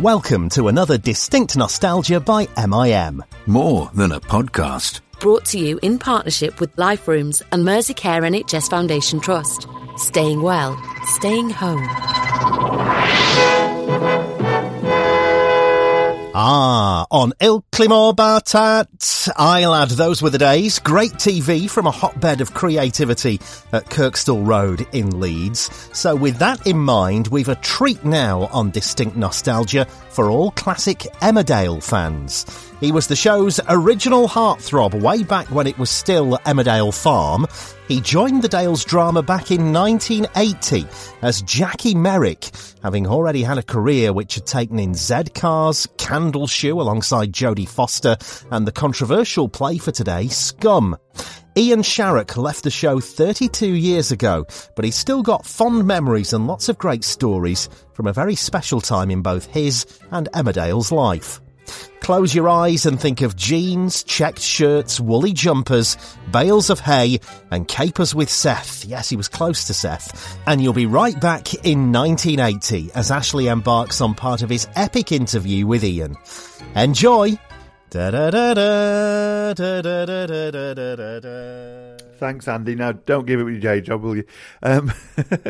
Welcome to another Distinct Nostalgia by MIM. More than a podcast. Brought to you in partnership with Life Rooms and Merseycare NHS Foundation Trust. Staying well, staying home. Ah, on Ilkla Moor Baht 'at, I'll add those were the days. Great TV from a hotbed of creativity at Kirkstall Road in Leeds. So with that in mind, we've a treat now on Distinct Nostalgia for all classic Emmerdale fans. He was the show's original heartthrob way back when it was still Emmerdale Farm. He joined the Dales drama back in 1980 as Jackie Merrick, having already had a career which had taken in Z Cars, Candleshoe alongside Jodie Foster, and the controversial play for today, Scum. Ian Sharrock left the show 32 years ago, but he's still got fond memories and lots of great stories from a very special time in both his and Emmerdale's life. Close your eyes and think of jeans, checked shirts, woolly jumpers, bales of hay, and capers with Seth. Yes, he was close to Seth. And you'll be right back in 1980 as Ashley embarks on part of his epic interview with Ian. Enjoy! Thanks, Andy. Now, don't give it your day job, will you? Um,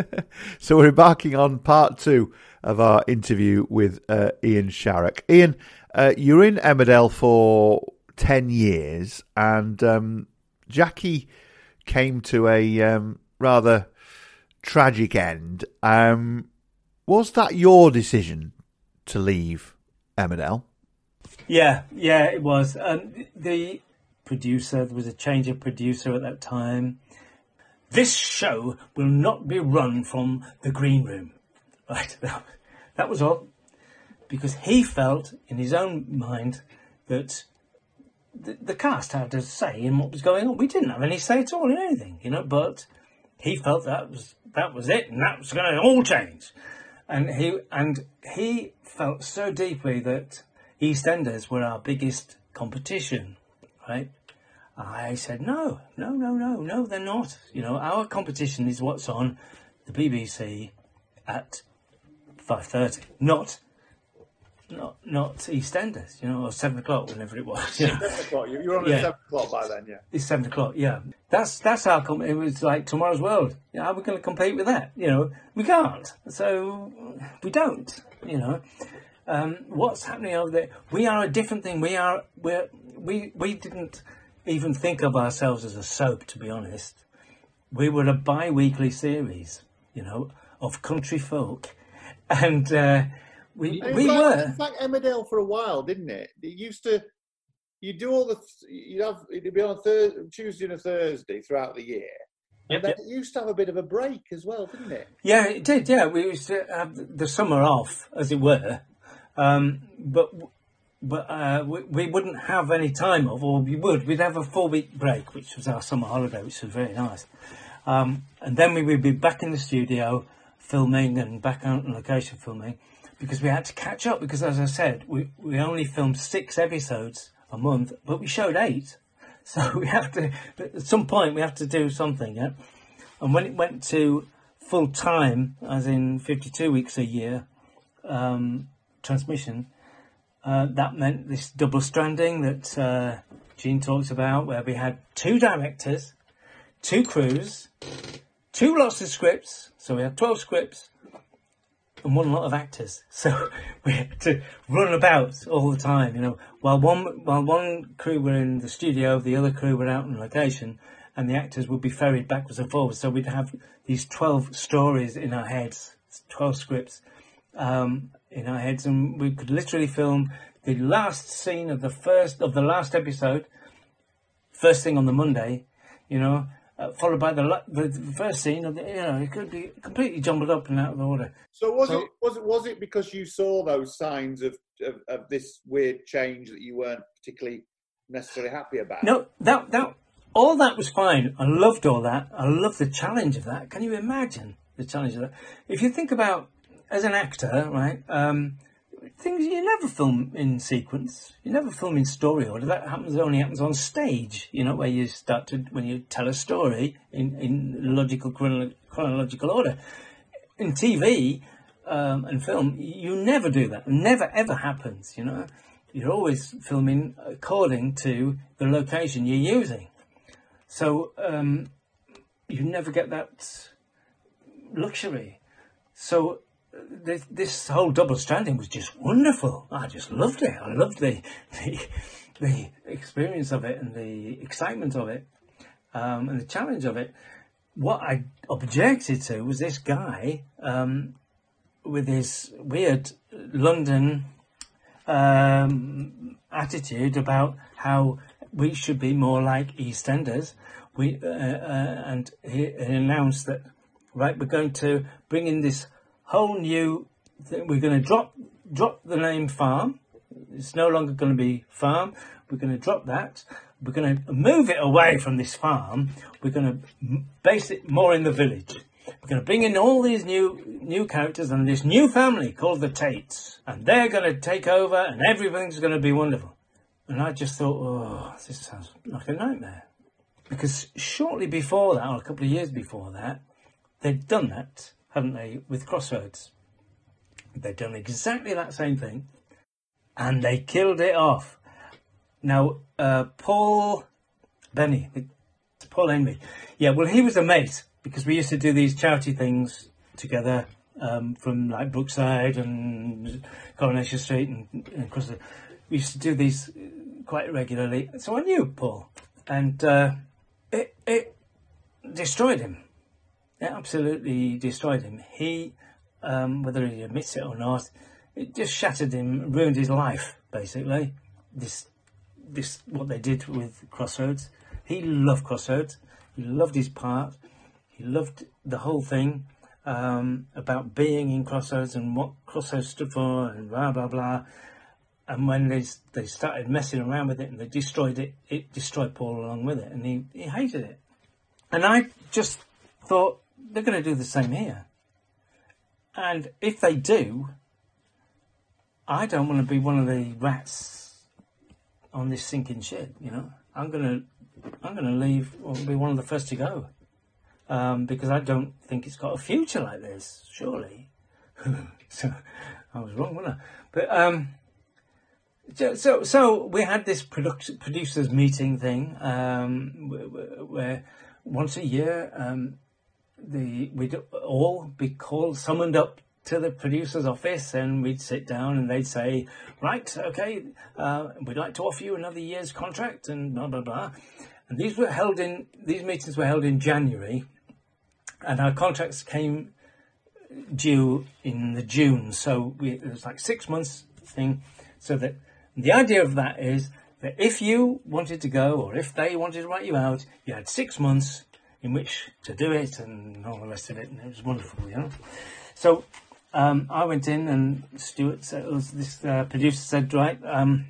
so, we're embarking on part two of our interview with uh, Ian Sharrock. Ian, uh, you're in Emmerdale for 10 years, and um, Jackie came to a um, rather tragic end. Um, was that your decision to leave Emmerdale? Yeah, yeah, it was. Um, the producer, there was a change of producer at that time. This show will not be run from the green room. Right, that was all. Because he felt in his own mind that the, the cast had a say in what was going on. We didn't have any say at all in anything, you know, but he felt that was that was it and that was going to all change. And he and he felt so deeply that EastEnders were our biggest competition, right? I said, no, no, no, no, no, they're not. You know, our competition is what's on the BBC at 5.30, not not not EastEnders, you know, or seven o'clock, whenever it was. Seven o'clock. You were on Yeah. at seven o'clock by then, yeah. It's seven o'clock. Yeah, that's that's our. Com- it was like tomorrow's world. Yeah, how are we going to compete with that? You know, we can't. So we don't. You know, um, what's happening over there? We are a different thing. We are. We're. We we didn't even think of ourselves as a soap, to be honest. We were a bi-weekly series. You know, of country folk, and uh, we And we fact, were. In fact, Emmerdale for a while, didn't it? It used to. You do all the. You'd have it'd be on a Thursday, Tuesday and a Thursday throughout the year, and then it used to have a bit of a break as well, didn't it? Yeah, it did. Yeah, we used to have the summer off, as it were, um, but but uh, we, we wouldn't have any time off, or we would. We'd have a four week break, which was our summer holiday, which was very nice. Um, and then we would be back in the studio filming and back out on location filming because we had to catch up. Because as I said, we we only filmed six episodes a month, but we showed eight. So we have to, at some point, we have to do something, yeah? And when it went to full time, as in 52 weeks a year um, transmission, uh, that meant this double stranding that uh, Gene talks about, where we had two directors, two crews, two lots of scripts. So we had 12 scripts and one lot of actors. So we had to run about all the time, you know, while one while one crew were in the studio, the other crew were out on location, and the actors would be ferried backwards and forwards. So we'd have these twelve stories in our heads, twelve scripts um, in our heads, and we could literally film the last scene of the first of the last episode, first thing on the Monday, you know. Uh, followed by the, the the first scene of the, you know, it could be completely jumbled up and out of order. So was So- it was it was it because you saw those signs of, of of this weird change that you weren't particularly necessarily happy about? No, that that all that was fine. I loved all that. I loved the challenge of that. Can you imagine the challenge of that? If you think about as an actor, right? Um, things you never film in sequence. You never film in story order. That happens only happens on stage. You know, where you start to when you tell a story in in logical chrono- chronological order. In TV, um, and film, you never do that. Never ever happens. You know, you're always filming according to the location you're using. So um, you never get that luxury. So this, this whole double stranding was just wonderful. I just loved it. I loved the the, the experience of it and the excitement of it um, and the challenge of it. What I objected to was this guy um, with his weird London um, attitude about how we should be more like EastEnders. We uh, uh, and he, he announced that right, we're going to bring in this whole new. We're going to drop drop the name farm. It's no longer going to be farm. We're going to drop that. We're going to move it away from this farm. We're going to base it more in the village. We're going to bring in all these new new characters and this new family called the Tates, and they're going to take over, and everything's going to be wonderful. And I just thought, oh, this sounds like a nightmare. Because shortly before that, or a couple of years before that, they'd done that, hadn't they, with Crossroads? They'd done exactly that same thing, and they killed it off. Now, uh, Paul Benny, Paul Henry, yeah, well, he was a mate because we used to do these charity things together um, from like Brookside and Coronation Street and, and across the. We used to do these quite regularly, so I knew Paul, and uh, it it destroyed him. It absolutely destroyed him. He, um, whether he admits it or not, it just shattered him, ruined his life basically. This this what they did with Crossroads. He loved Crossroads. He loved his part. He loved the whole thing um, about being in Crossroads and what Crossroads stood for and blah blah blah. And when they they started messing around with it and they destroyed it, it destroyed Paul along with it, and he, he hated it. And I just thought they're going to do the same here. And if they do, I don't want to be one of the rats on this sinking ship. You know, I'm gonna I'm gonna leave or be one of the first to go um, because I don't think it's got a future like this. Surely, so I was wrong, wasn't I? But um, so so we had this producers meeting thing um, where, where, once a year um, the we'd all be called summoned up to the producer's office and we'd sit down and they'd say, right, okay, uh, we'd like to offer you another year's contract and blah blah blah. And these were held in these meetings were held in January and our contracts came due in the June, so we, it was like six months thing. So that the idea of that is that if you wanted to go, or if they wanted to write you out, you had six months in which to do it, and all the rest of it, and it was wonderful, you know. So um, I went in, and Stuart this uh, producer said, right. Um,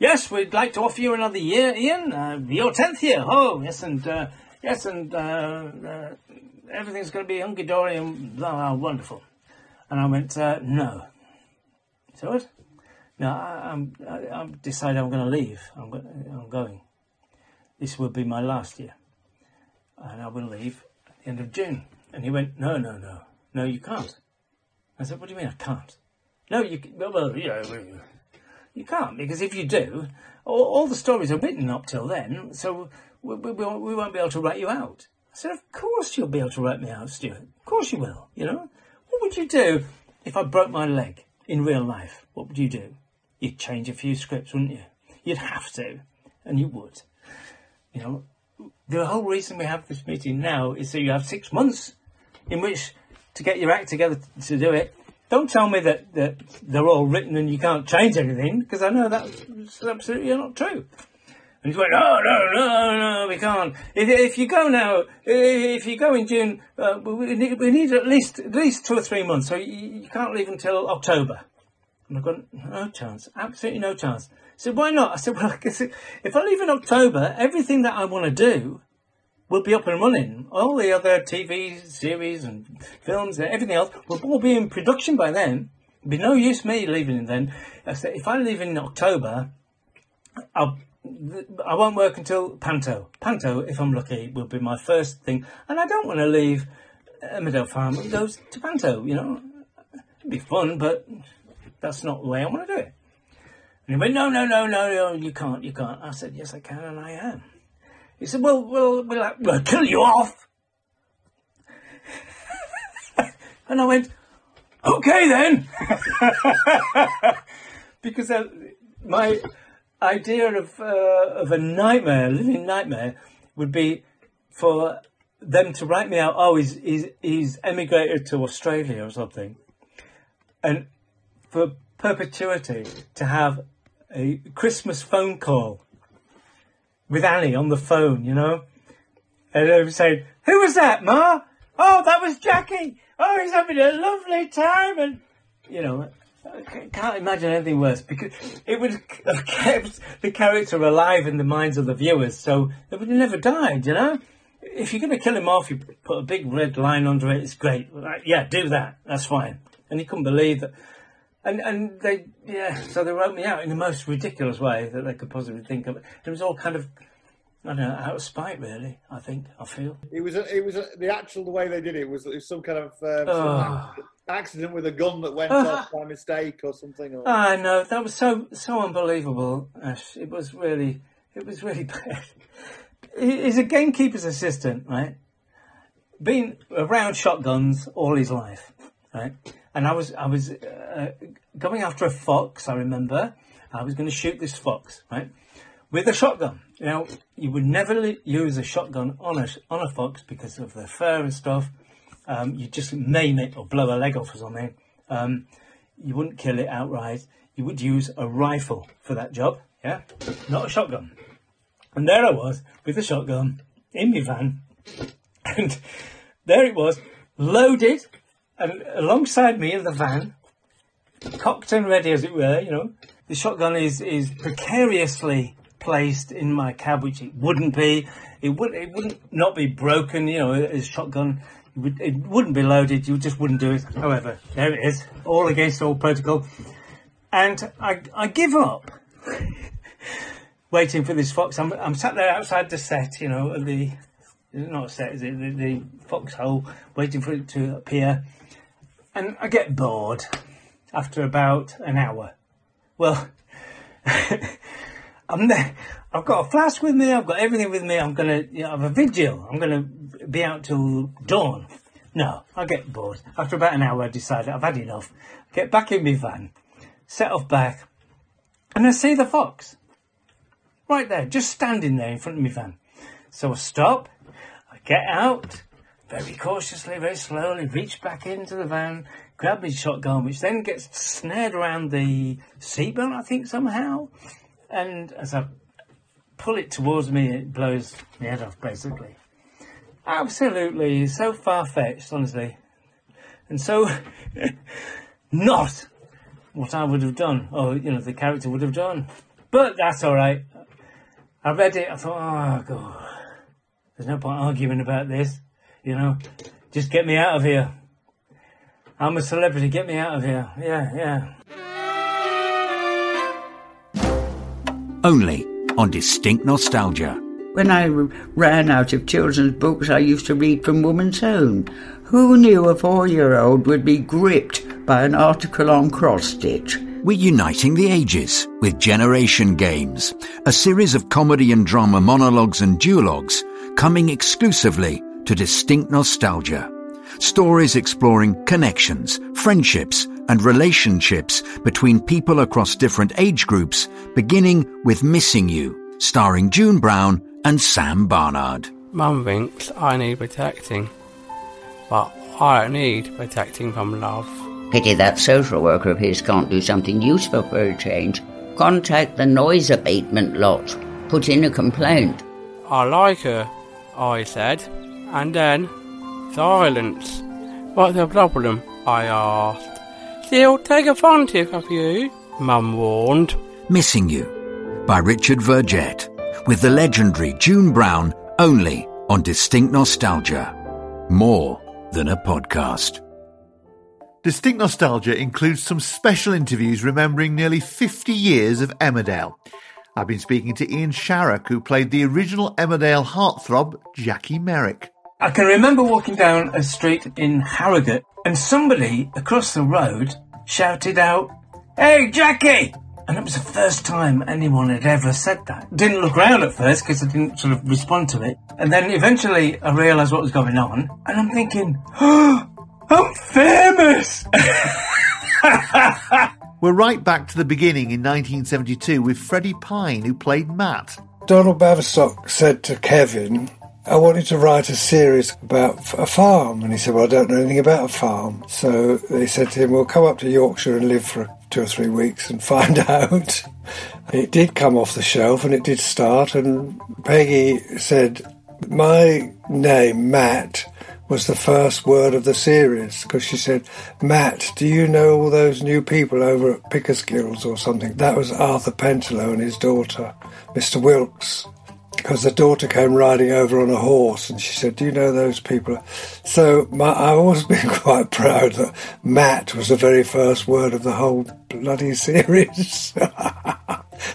Yes, we'd like to offer you another year, Ian. Uh, your tenth year. Oh, yes, and uh, yes, and uh, uh, everything's going to be hunky dory and blah, blah, wonderful. And I went, uh, no. So what? No, I, I'm, I, I'm decided I'm going to leave. I'm, go- I'm going. This will be my last year. And I will leave at the end of June. And he went, no, no, no. No, you can't. I said, what do you mean I can't? No, you, well, you know, you can't, because if you do, all, all the stories are written up till then, so we, we, we won't be able to write you out. I said, of course you'll be able to write me out, Stuart. Of course you will, you know. What would you do if I broke my leg in real life? What would you do? You'd change a few scripts, wouldn't you? You'd have to, and you would. You know, the whole reason we have this meeting now is so you have six months in which to get your act together to do it. Don't tell me that, that they're all written and you can't change anything, because I know that's absolutely not true. And he went, oh, no, no, no, we can't. If, if you go now, if you go in June, uh, we, need, we need at least at least two or three months, so you, you can't leave until October. And I've gone, no chance, absolutely no chance. So why not? I said, well, if I leave in October, everything that I want to do will be up and running. All the other TV series and films and everything else will all be in production by then. It'd be no use me leaving then. I said, if I leave in October, I'll I won't work until Panto. Panto, if I'm lucky, will be my first thing. And I don't want to leave uh, Emmerdale farm and goes to Panto, you know. It'd be fun, but that's not the way I want to do it. And he went, no, no, no, no, no, you can't, you can't. I said, yes, I can, and I am. He said, well, we'll, we'll, we'll kill you off. and I went, okay then. because uh, my idea of, uh, of a nightmare, a living nightmare, would be for them to write me out, oh, he's, he's, he's emigrated to Australia or something. And for perpetuity to have a Christmas phone call with Annie on the phone, you know? And they would say, who was that, Ma? Oh, that was Jackie. Oh, he's having a lovely time. And, you know, I can't imagine anything worse because it would have kept the character alive in the minds of the viewers so they would have never died, you know? If you're going to kill him off, you put a big red line under it, it's great. Like, yeah, do that. That's fine. And he couldn't believe that. And, and they, yeah, so they wrote me out in the most ridiculous way that they could possibly think of. It was all kind of, I don't know, out of spite, really, I think, I feel. It was, a, it was a, the actual, the way they did it was, it was some kind of um, some Oh. accident with a gun that went off by mistake or something. Or, I know that was so so unbelievable. Ash. It was really it was really bad. He's a gamekeeper's assistant, right? Been around shotguns all his life, right? And I was I was uh, going after a fox. I remember I was going to shoot this fox, right, with a shotgun. Now you would never use a shotgun on a on a fox because of the fur and stuff. Um, you just maim it or blow a leg off or something. Um, you wouldn't kill it outright. You would use a rifle for that job, yeah, not a shotgun. And there I was with a shotgun in my van, and there it was, loaded, and alongside me in the van, cocked and ready as it were. You know, the shotgun is is precariously placed in my cab, which it wouldn't be. It would it wouldn't not be broken. You know, a shotgun. It, would, it wouldn't be loaded. You just wouldn't do it. However, there it is, all against all protocol. And I I give up. Waiting for this fox. I'm, I'm sat there outside the set, you know, the not set, is it? The, the foxhole, waiting for it to appear. And I get bored after about an hour. Well, I'm there. I've got a flask with me. I've got everything with me. I'm gonna you know, have a vigil. I'm gonna be out till dawn. No, I get bored. After about an hour, I decide I've had enough. Get back in my van, set off back, and I see the fox right there, just standing there in front of my van. So I stop. I get out very cautiously, very slowly, reach back into the van, grab my shotgun, which then gets snared around the seatbelt, I think, somehow. And as I pull it towards me, it blows my head off, basically. Absolutely, so far fetched, honestly. And so, not what I would have done, or, you know, the character would have done. But that's alright. I read it, I thought, oh, God. There's no point arguing about this, you know. Just get me out of here. I'm a celebrity, get me out of here. Yeah, yeah. Only on Distinct Nostalgia. When I ran out of children's books, I used to read from Woman's Own. Who knew a four year old would be gripped by an article on cross stitch? We're uniting the ages with Generation Games, a series of comedy and drama monologues and duologues coming exclusively to Distinct Nostalgia. Stories exploring connections, friendships, and relationships between people across different age groups, beginning with Missing You, starring June Brown and Sam Barnard. Mum thinks I need protecting, but I don't need protecting from love. Pity that social worker of his can't do something useful for a change. Contact the noise abatement lot. Put in a complaint. I like her, I said, and then silence. What's the problem? I asked. She'll take advantage of you, Mum warned. Missing You by Richard Vergette with the legendary June Brown only on Distinct Nostalgia. More than a podcast. Distinct Nostalgia includes some special interviews remembering nearly 50 years of Emmerdale. I've been speaking to Ian Sharrock, who played the original Emmerdale heartthrob, Jackie Merrick. I can remember walking down a street in Harrogate and somebody across the road shouted out, Hey, Jackie! And it was the first time anyone had ever said that. Didn't look around at first because I didn't sort of respond to it. And then eventually I realised what was going on. And I'm thinking, oh, I'm famous! We're right back to the beginning in 1972 with Freddie Pyne, who played Matt. Donald Baverstock said to Kevin, I wanted to write a series about a farm. And he said, Well, I don't know anything about a farm. So they said to him, Well, come up to Yorkshire and live for two or three weeks and find out. it did come off the shelf and it did start. And Peggy said, My name, Matt, was the first word of the series because she said, Matt, do you know all those new people over at Pickersgills or something? That was Arthur Pentelow and his daughter, Mr. Wilkes. Because the daughter came riding over on a horse and she said, Do you know those people? So my, I've always been quite proud that Matt was the very first word of the whole bloody series.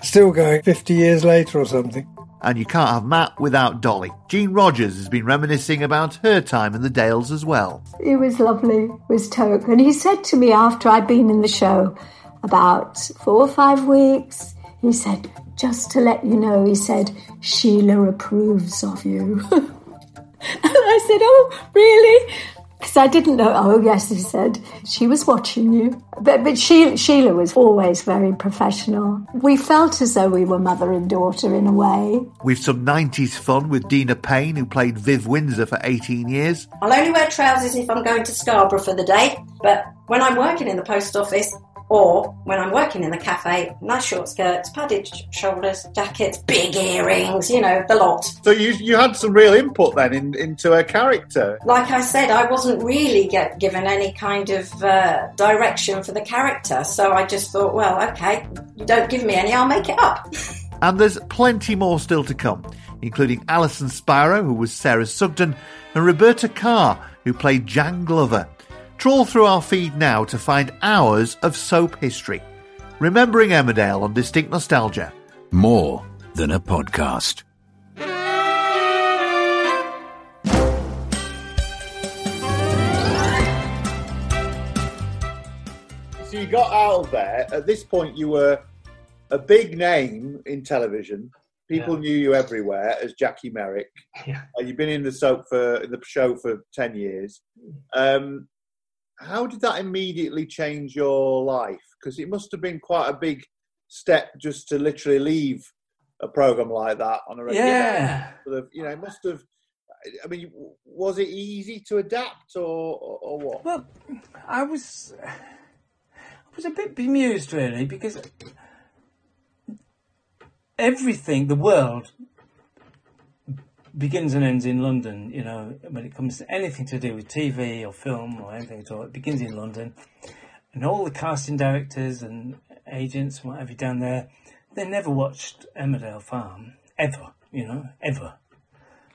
Still going 50 years later or something. And you can't have Matt without Dolly. Jean Rogers has been reminiscing about her time in the Dales as well. It was lovely, was Toke. And he said to me after I'd been in the show about four or five weeks, he said, just to let you know, he said, Sheila approves of you. and I said, Oh, really? Because I didn't know. Oh, yes, he said. She was watching you. But, but she, Sheila was always very professional. We felt as though we were mother and daughter in a way. We've some 90s fun with Deena Payne, who played Viv Windsor for 18 years. I'll only wear trousers if I'm going to Scarborough for the day, but when I'm working in the post office, or when I'm working in the cafe, nice short skirts, padded shoulders, jackets, big earrings, you know, the lot. So you you had some real input then in, into her character. Like I said, I wasn't really get given any kind of uh, direction for the character, so I just thought, well, okay, you don't give me any, I'll make it up. And there's plenty more still to come, including Alyson Spiro, who was Sarah Sugden, and Roberta Kerr, who played Jan Glover. Trawl through our feed now to find hours of soap history. Remembering Emmerdale on Distinct Nostalgia. More than a podcast. So you got out of there. At this point, you were a big name in television. People Yeah. knew you everywhere as Jackie Merrick. Yeah. Uh, you've been in the soap for in the show for ten years. Um, how did that immediately change your life? Because it must have been quite a big step just to literally leave a program like that on a regular. Yeah. Sort of, you know, it must have. I mean, was it easy to adapt, or or, or what? Well, I was, I was a bit bemused really because everything, the world, begins and ends in London. You know, when it comes to anything to do with TV or film or anything at all, it begins in London, and all the casting directors and agents, and what have you down there, they never watched Emmerdale Farm ever. You know, ever.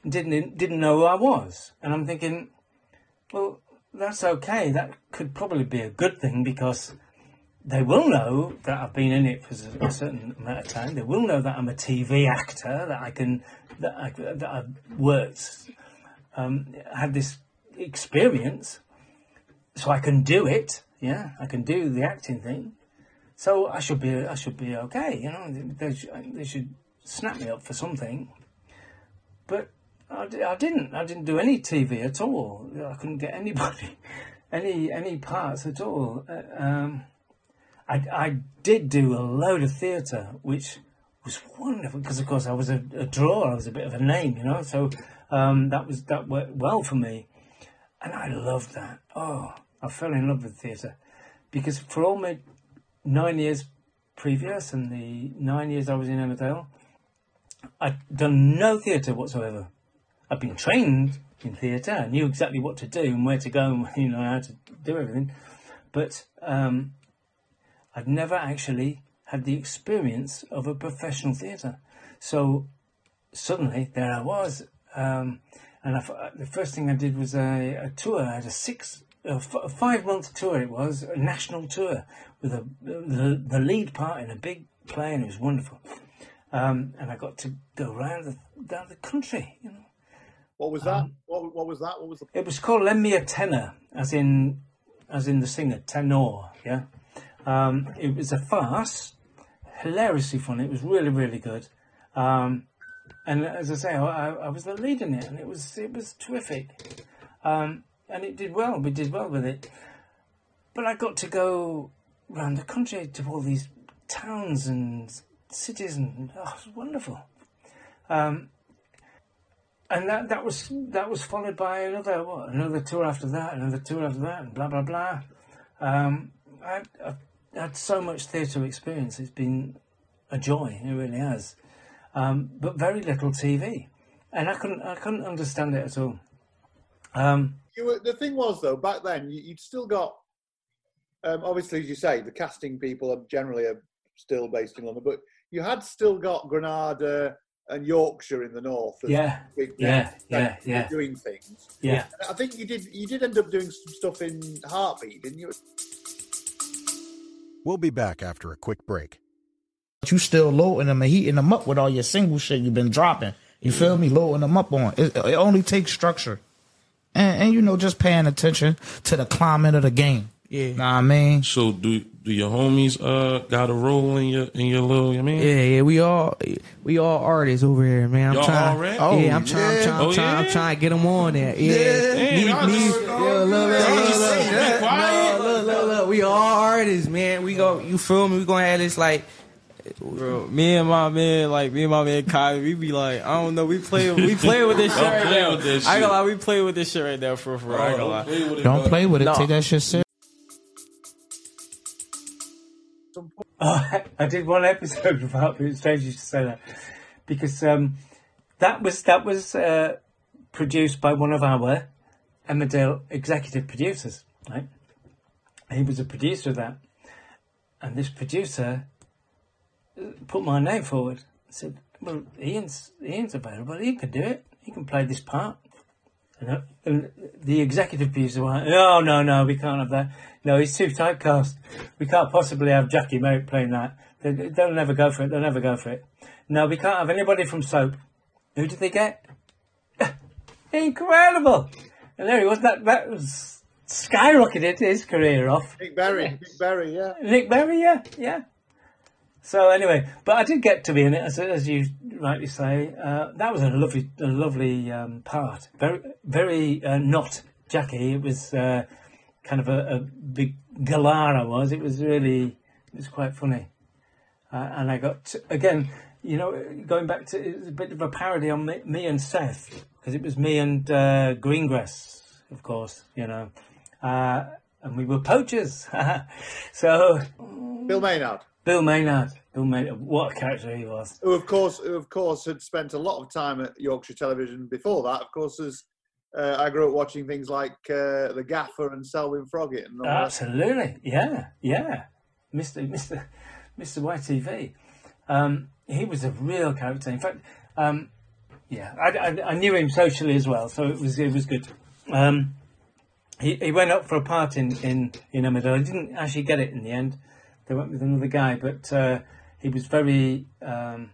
Didn't didn't know who I was, and I'm thinking, well, that's okay. That could probably be a good thing because they will know that I've been in it for a certain amount of time. They will know that I'm a TV actor, that I can, that, I, that I've worked, um, had this experience, so I can do it. Yeah, I can do the acting thing. So I should be, I should be okay. You know, they, should- they should snap me up for something. But I, I didn't. I didn't do any TV at all. I couldn't get anybody, any any parts at all. Uh, um, I, I did do a load of theatre, which was wonderful because, of course, I was a, a drawer. I was a bit of a name, you know. So um, that was that worked well for me, and I loved that. Oh, I fell in love with theatre because for all my nine years previous and the nine years I was in Emmerdale, I'd done no theatre whatsoever. I'd been trained in theatre. I knew exactly what to do and where to go and you know how to do everything, but um, I'd never actually had the experience of a professional theatre. So suddenly there I was, um, and I f the first thing I did was a, a tour. I had a six, a, f- a five month tour. It was a national tour with a the, the lead part in a big play, and it was wonderful. Um, and I got to go around the, down the country, you know, What was that? what, what was that? What was the? It was called "Lend Me a Tenor," as in, as in the singer tenor. Yeah, um, it was a farce, hilariously funny. It was really, really good. Um, and as I say, I, I was the lead in it, and it was it was terrific. Um, and it did well. We did well with it. But I got to go around the country to all these towns and cities, and oh, it was wonderful. Um, and that that was that was followed by another what another tour after that, another tour after that, and blah blah blah. Um, I, I've had so much theatre experience; it's been a joy. It really has, um, but very little TV, and I couldn't I couldn't understand it at all. Um, You were, the thing was though, back then you, you'd still got. Um, obviously, as you say, the casting people are generally are still based in London, but you had still got Granada and Yorkshire in the north. as Yeah, big yeah, yeah, yeah. Doing things. Yeah. I think you did. You did end up doing some stuff in Heartbeat, didn't you? We'll be back after a quick break. You still loading them and heating them up with all your single shit you've been dropping. You feel me? Loading them up on. It, it only takes structure. And, and, you know, just paying attention to the climate of the game. Yeah. Know what I mean? So do do your homies uh got a role in your in your little I mean? Yeah, yeah, we all we all artists over here, man. I'm Y'all trying. all rap? yeah, I'm Oh, trying. I'm yeah. trying. I'm Oh, trying. I'm trying to get them on there. Yeah, Damn, y'all me, me, just- yeah, look. We all artists, man. We go. You feel me? We gonna have this like. Bro, me and my man, like me and my man Kyle, we be like, I don't know, we play, we play with this shit Don't right play now. with this I ain't gonna lie, we play with this shit right now for for. I ain't gonna lie. Don't play with it, Don't play with it. No. Take that shit serious. I did one episode of Heartbeat. It's strange you should say that because um, that was that was uh, produced by one of our Emmerdale executive producers. Right, he was a producer of that, and this producer uh, put my name forward. and Said, "Well, Ian's Ian's available. He can do it. He can play this part." And, uh, the executive producer went, no, no, no, we can't have that. No, he's too typecast. We can't possibly have Jackie Merrick playing that. They, they'll never go for it. They'll never go for it. No, we can't have anybody from Soap. Who did they get? Incredible! And there he was. That that was skyrocketed his career off. Nick Berry. Nick Berry. Yeah. Nick Berry, yeah, yeah. So anyway, but I did get to be in it, as, as you rightly say. Uh, that was a lovely, a lovely um, part. Very, very uh, not Jackie. It was uh, kind of a, a big galara. Was it was really, it was quite funny. Uh, and I got to, again, you know, going back to it was a bit of a parody on me, me and Seth because it was me and uh, Greengrass, of course. You know, uh, and we were poachers. so Bill Maynard. Bill Maynard. Bill Maynard. What a character he was. who of course, who of course had spent a lot of time at Yorkshire Television before that. Of course, as uh, I grew up watching things like uh, The Gaffer and Selwyn Froggitt. and all that. Absolutely. Yeah. Yeah. Mr. Mr. Mr. YTV. Um, he was a real character. In fact, um, yeah, I, I, I knew him socially as well, so it was it was good. Um, he, he went up for a part in in in Emmerdale. He didn't actually get it in the end. They went with another guy, but uh, he was very um,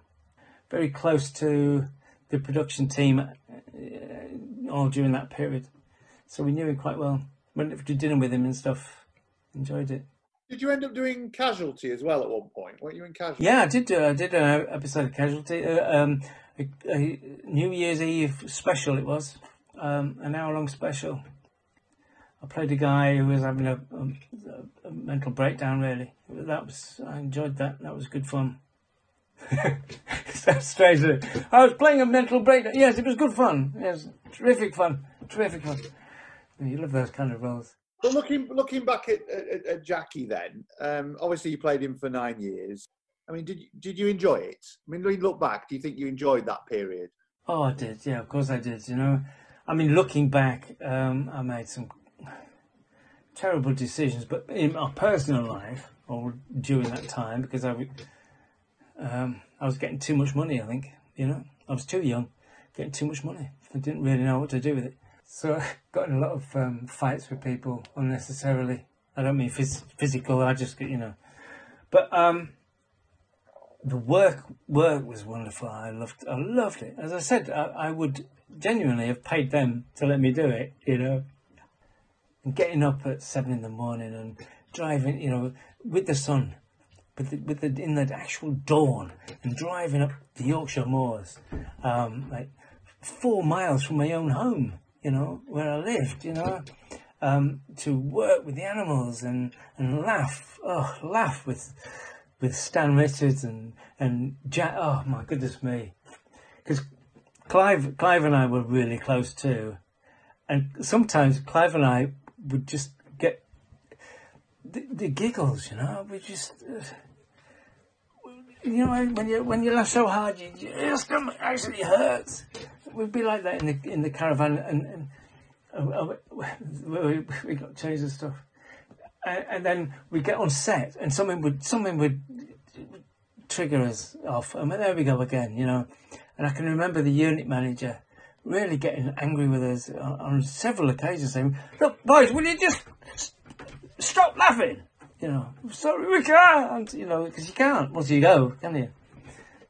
very close to the production team uh, all during that period. So we knew him quite well. Went to dinner with him and stuff. Enjoyed it. Did you end up doing Casualty as well at one point? Weren't you in Casualty? Yeah, I did. Uh, I did an episode of Casualty. Uh, um, a, a New Year's Eve special. It was um, an hour-long special. I played a guy who was having a, a, a mental breakdown. Really, that was. I enjoyed that. That was good fun. Sounds strange. I was playing a mental breakdown. Yes, it was good fun. Yes, terrific fun. Terrific fun. You love those kind of roles. But looking looking back at, at, at Jackie, then um, obviously you played him for nine years. I mean, did you, did you enjoy it? I mean, when you look back, do you think you enjoyed that period? Oh, I did. Yeah, of course I did. You know, I mean, looking back, um, I made some terrible decisions, but in my personal life or during that time, because I, um, I was getting too much money. I think you know, I was too young, getting too much money. I didn't really know what to do with it, so I got in a lot of um, fights with people unnecessarily. I don't mean phys- physical. I just you know, but um, the work work was wonderful. I loved I loved it. As I said, I, I would genuinely have paid them to let me do it, you know. Getting up at seven in the morning and driving, you know, with the sun, with the, with the in the actual dawn, and driving up the Yorkshire moors, um, like four miles from my own home, you know, where I lived, you know, um, to work with the animals and and laugh, oh, laugh with with Stan Richards and and Jack. Oh my goodness me, because Clive Clive and I were really close too, and sometimes Clive and I would just get the, the giggles. You know, we just. Uh, you know, when you when you laugh so hard, you, your stomach actually hurts. We'd be like that in the in the caravan, and, and uh, we, we got changed and stuff and, and then we get on set, and something would something would trigger us off, and there we go again, you know. And I can remember the unit manager really getting angry with us on, on several occasions, saying, "Look, boys, will you just stop laughing?" You know, sorry, we can't. You know, because you can't once you go, can you?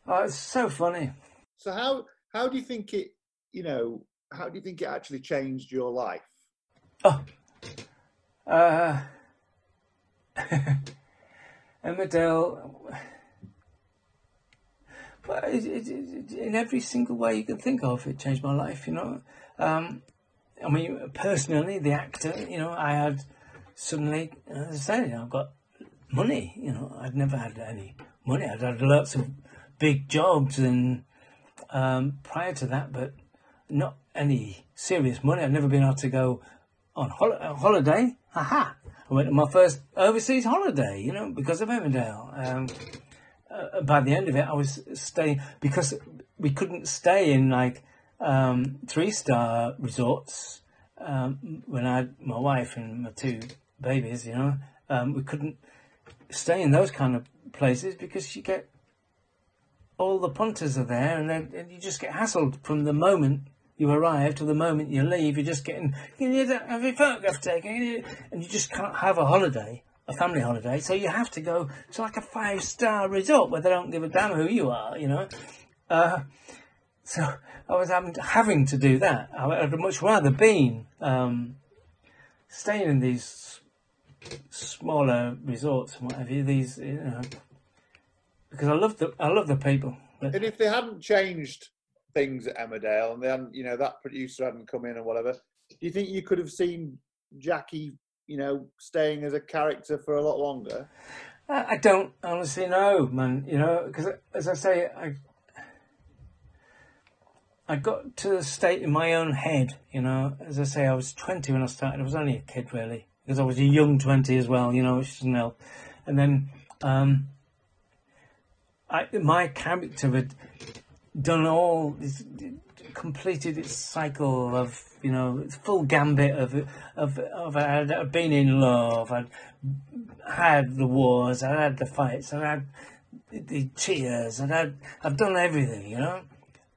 Oh, it's so funny. So how how do you think it? You know, how do you think it actually changed your life? Oh, uh, Emmerdale. But it, it, it, in every single way you can think of, it changed my life. You know, um, I mean, personally, the actor. You know, I had suddenly, as I say, I've got money. You know, I'd never had any money. I'd had lots of big jobs and um, prior to that, but not any serious money. I'd never been able to go on hol- holiday. Haha! I went on my first overseas holiday, you know, because of Emmerdale. Um, uh, by the end of it, I was staying because we couldn't stay in like um, three star resorts um, when I had my wife and my two babies. You know, um, we couldn't stay in those kind of places because you get all the punters are there, and then and you just get hassled from the moment you arrive to the moment you leave. You're just getting you have your photograph taken, and you just can't have a holiday a family holiday, so you have to go to like a five star resort where they don't give a damn who you are, you know. Uh, so I was having, to do that. I would much rather been um, staying in these smaller resorts and whatever these, you know, because I love the I love the people. And if they hadn't changed things at Emmerdale and then you know that producer hadn't come in or whatever, do you think you could have seen Jackie you know, staying as a character for a lot longer? I don't honestly know, man. You know, because as I say, I I got to the state in my own head. You know, as I say, I was twenty when I started. I was only a kid, really, because I was a young twenty as well. You know, which doesn't help. And then, um, I my character had done all this, completed its cycle of you know full gambit of of of I'd been in love, I'd had the wars, I had the fights, I had the cheers, I'd I've done everything, you know.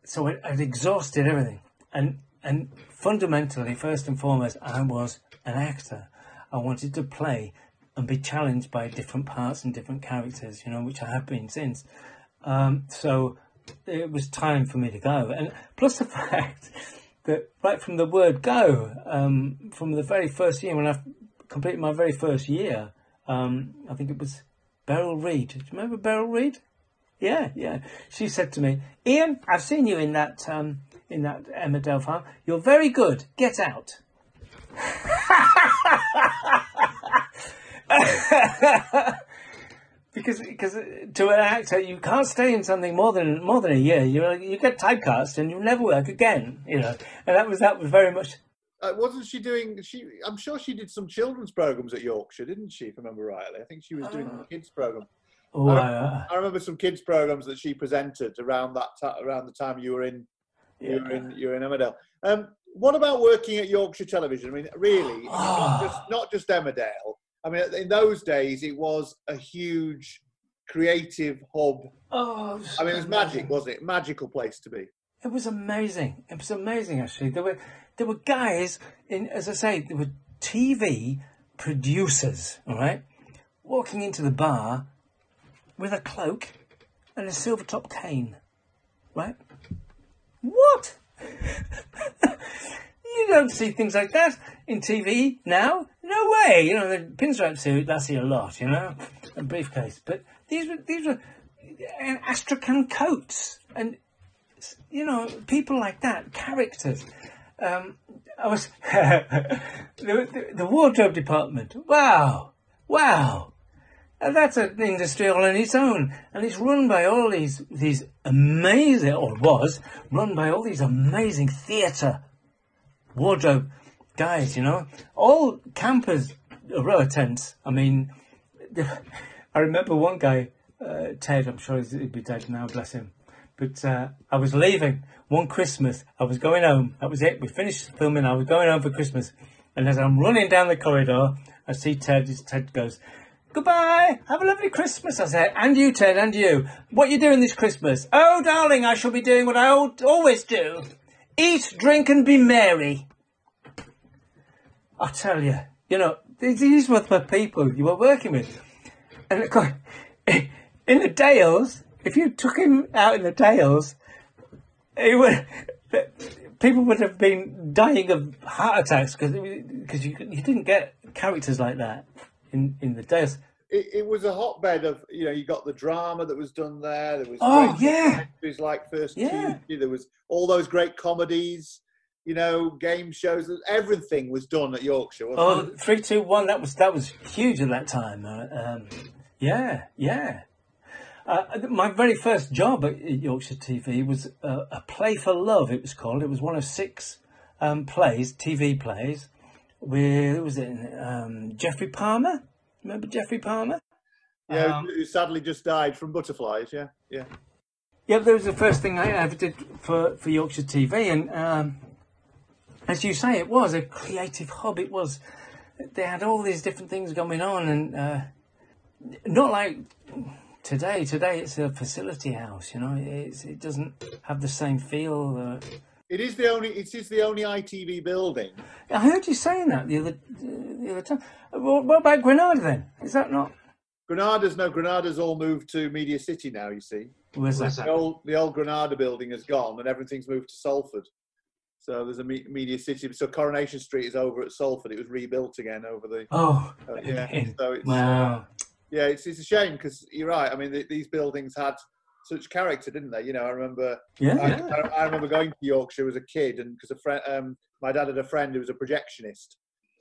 So I, I'd exhausted everything, and and fundamentally, first and foremost, I was an actor. I wanted to play and be challenged by different parts and different characters, you know, which I have been since. Um, so it was time for me to go. And plus the fact that right from the word go, um, from the very first year when I completed my very first year, um, I think it was Beryl Reid. Do you remember Beryl Reid? Yeah, yeah. She said to me, "Ian, I've seen you in that um, in that Emmerdale farm. You're very good. Get out." because because to an actor you can't stay in something more than more than a year. You you get typecast and you never work again. You know, and that was that was very much. Uh, wasn't she doing? She, I'm sure she did some children's programs at Yorkshire, didn't she? If I remember rightly, I think she was doing uh, a kids program. Oh, I, uh, I, remember some kids programs that she presented around that ta- around the time you were in yeah. you were in you were in Emmerdale. Um, what about working at Yorkshire Television? I mean, really, not just not just Emmerdale. I mean, in those days, it was a huge creative hub. Oh, I mean, it was magic, wasn't it? Magical place to be. It was amazing. It was amazing, actually. There were there were guys in, as I say, there were TV producers, all right, walking into the bar with a cloak and a silver top cane, right? What? you don't see things like that in TV now. No way. You know, the pinstripe suit, that's a lot, you know, a briefcase. But these were, these were Astrakhan coats and, you know, people like that, characters. Um, I was, the, the, the wardrobe department. Wow. Wow. And that's an industry all on its own, and it's run by all these these amazing, or was run by all these amazing theatre wardrobe guys. You know, all campers a row of tents. I mean, I remember one guy, uh, Ted. I'm sure he'd be dead now, bless him. But uh, I was leaving one Christmas. I was going home. That was it. We finished filming. I was going home for Christmas, and as I'm running down the corridor, I see Ted. Ted goes. Goodbye. Have a lovely Christmas, I said. And you, Ted, and you. What you doing this Christmas? Oh, darling, I shall be doing what I always do. Eat, drink, and be merry. I tell you, you know, these were the people you were working with. And of course, in the Dales, if you took him out in the Dales, he would, people would have been dying of heart attacks because you, you didn't get characters like that in, in the Dales. It, it was a hotbed of you know you got the drama that was done there. There was Oh, yeah. documentaries like First Yeah. Tuesday. There was all those great comedies. You know, game shows. Everything was done at Yorkshire. Wasn't Oh, it? three, two, one. That was that was huge at that time. Uh, um, yeah, yeah. Uh, my very first job at Yorkshire TV was uh, a play for love. It was called. It was one of six um, plays, TV plays. With was it? Um, Geoffrey Palmer. Remember Geoffrey Palmer? Yeah, Um, who sadly just died from butterflies. Yeah, yeah. Yeah, that was the first thing I ever did for, for Yorkshire TV, and um, as you say, it was a creative hub. It was they had all these different things going on, and uh, not like today. Today, it's a facility house. You know, it's, it doesn't have the same feel. Uh, It is the only. It is the only ITV building. I heard you saying that the other the other time. What, what about Granada then? Is that not? Granada's no. Granada's all moved to Media City now. You see, Where's that? the old the old Granada building is gone, and everything's moved to Salford. So there's a me- Media City. So Coronation Street is over at Salford. It was rebuilt again over the. Oh, uh, yeah. So it's, wow. Yeah, it's, it's a shame because you're right. I mean, th these buildings had such character, didn't they? You know, I remember. Yeah, I, yeah. I, I remember going to Yorkshire as a kid, and because a friend, um, my dad had a friend who was a projectionist.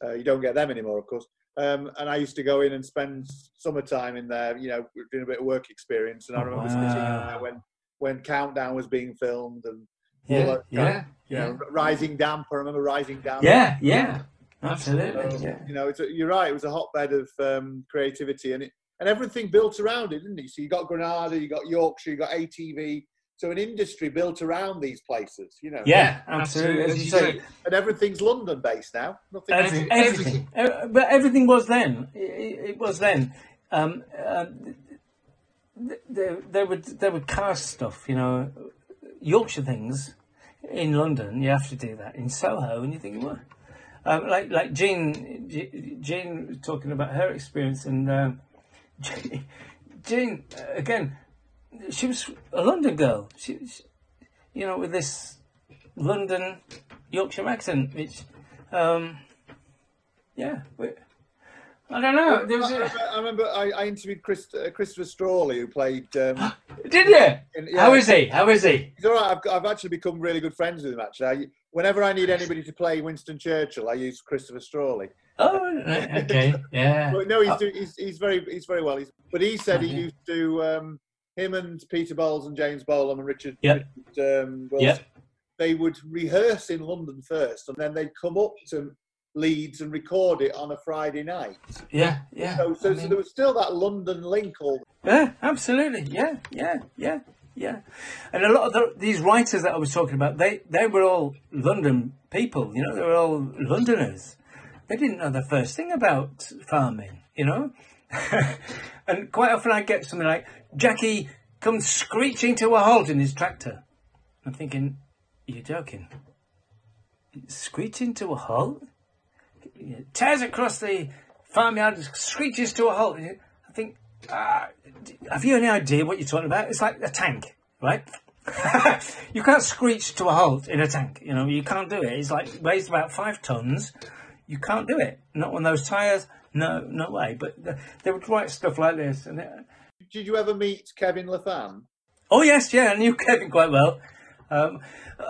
Uh, you don't get them anymore, of course. Um, and I used to go in and spend summertime in there, you know, doing a bit of work experience. And I remember sitting there Wow. when when Countdown was being filmed and Yeah, yeah, of- yeah. know, Rising Damp. I remember Rising Damp. Yeah, yeah, absolutely. So, yeah. You know, it's a, you're right. It was a hotbed of um, creativity, and it, and everything built around it, didn't it? So you got Granada, you got Yorkshire, you got ATV. So an industry built around these places. You know. Yeah, absolutely. As you say, And everything's London based now. Nothing. Everything, everything. Uh, but everything was then. It, it was then. Um, uh, th- they, they would they would cast stuff, you know, Yorkshire things in London. You have to do that in Soho, and you think, well, um, like like Jean, Je- Jean was talking about her experience, and um, Jean uh, again, she was a London girl. She, she you know, with this London Yorkshire accent, which, um, yeah, we- I don't know. There was I a, remember, I, remember I, I interviewed Chris, uh, Christopher Strauli, who played. Um, did you? in- How is he? How is he? He's all right. I've, I've actually become really good friends with him. Actually, I, whenever I need anybody to play Winston Churchill, I use Christopher Strauli. Oh, okay, yeah. But no, he's, Oh. do, he's he's very he's very well. He's, but he said he used to um, him and Peter Bowles and James Bolam and Richard. Yep. Richard, um, Wilson, Yep. They would rehearse in London first, and then they'd come up to Leeds and record it on a Friday night. Yeah, yeah. So, so, I so there was still that London link. All Yeah, absolutely. Yeah, yeah, yeah, yeah. And a lot of the, these writers that I was talking about, they, they were all London people, you know, they were all Londoners. They didn't know the first thing about farming, you know? and quite often I get something like, Jackie comes screeching to a halt in his tractor. I'm thinking, you're joking. Screeching to a halt? Tears across the farmyard, screeches to a halt. I think, uh, have you any idea what you're talking about? It's like a tank, right? you can't screech to a halt in a tank. You know, you can't do it. It's like weighs about five tons. You can't do it. Not on those tires. No, no way. But th- they would write stuff like this. And it, Did you ever meet Kevin Laffan? oh yes, yeah, I knew Kevin quite well. Um,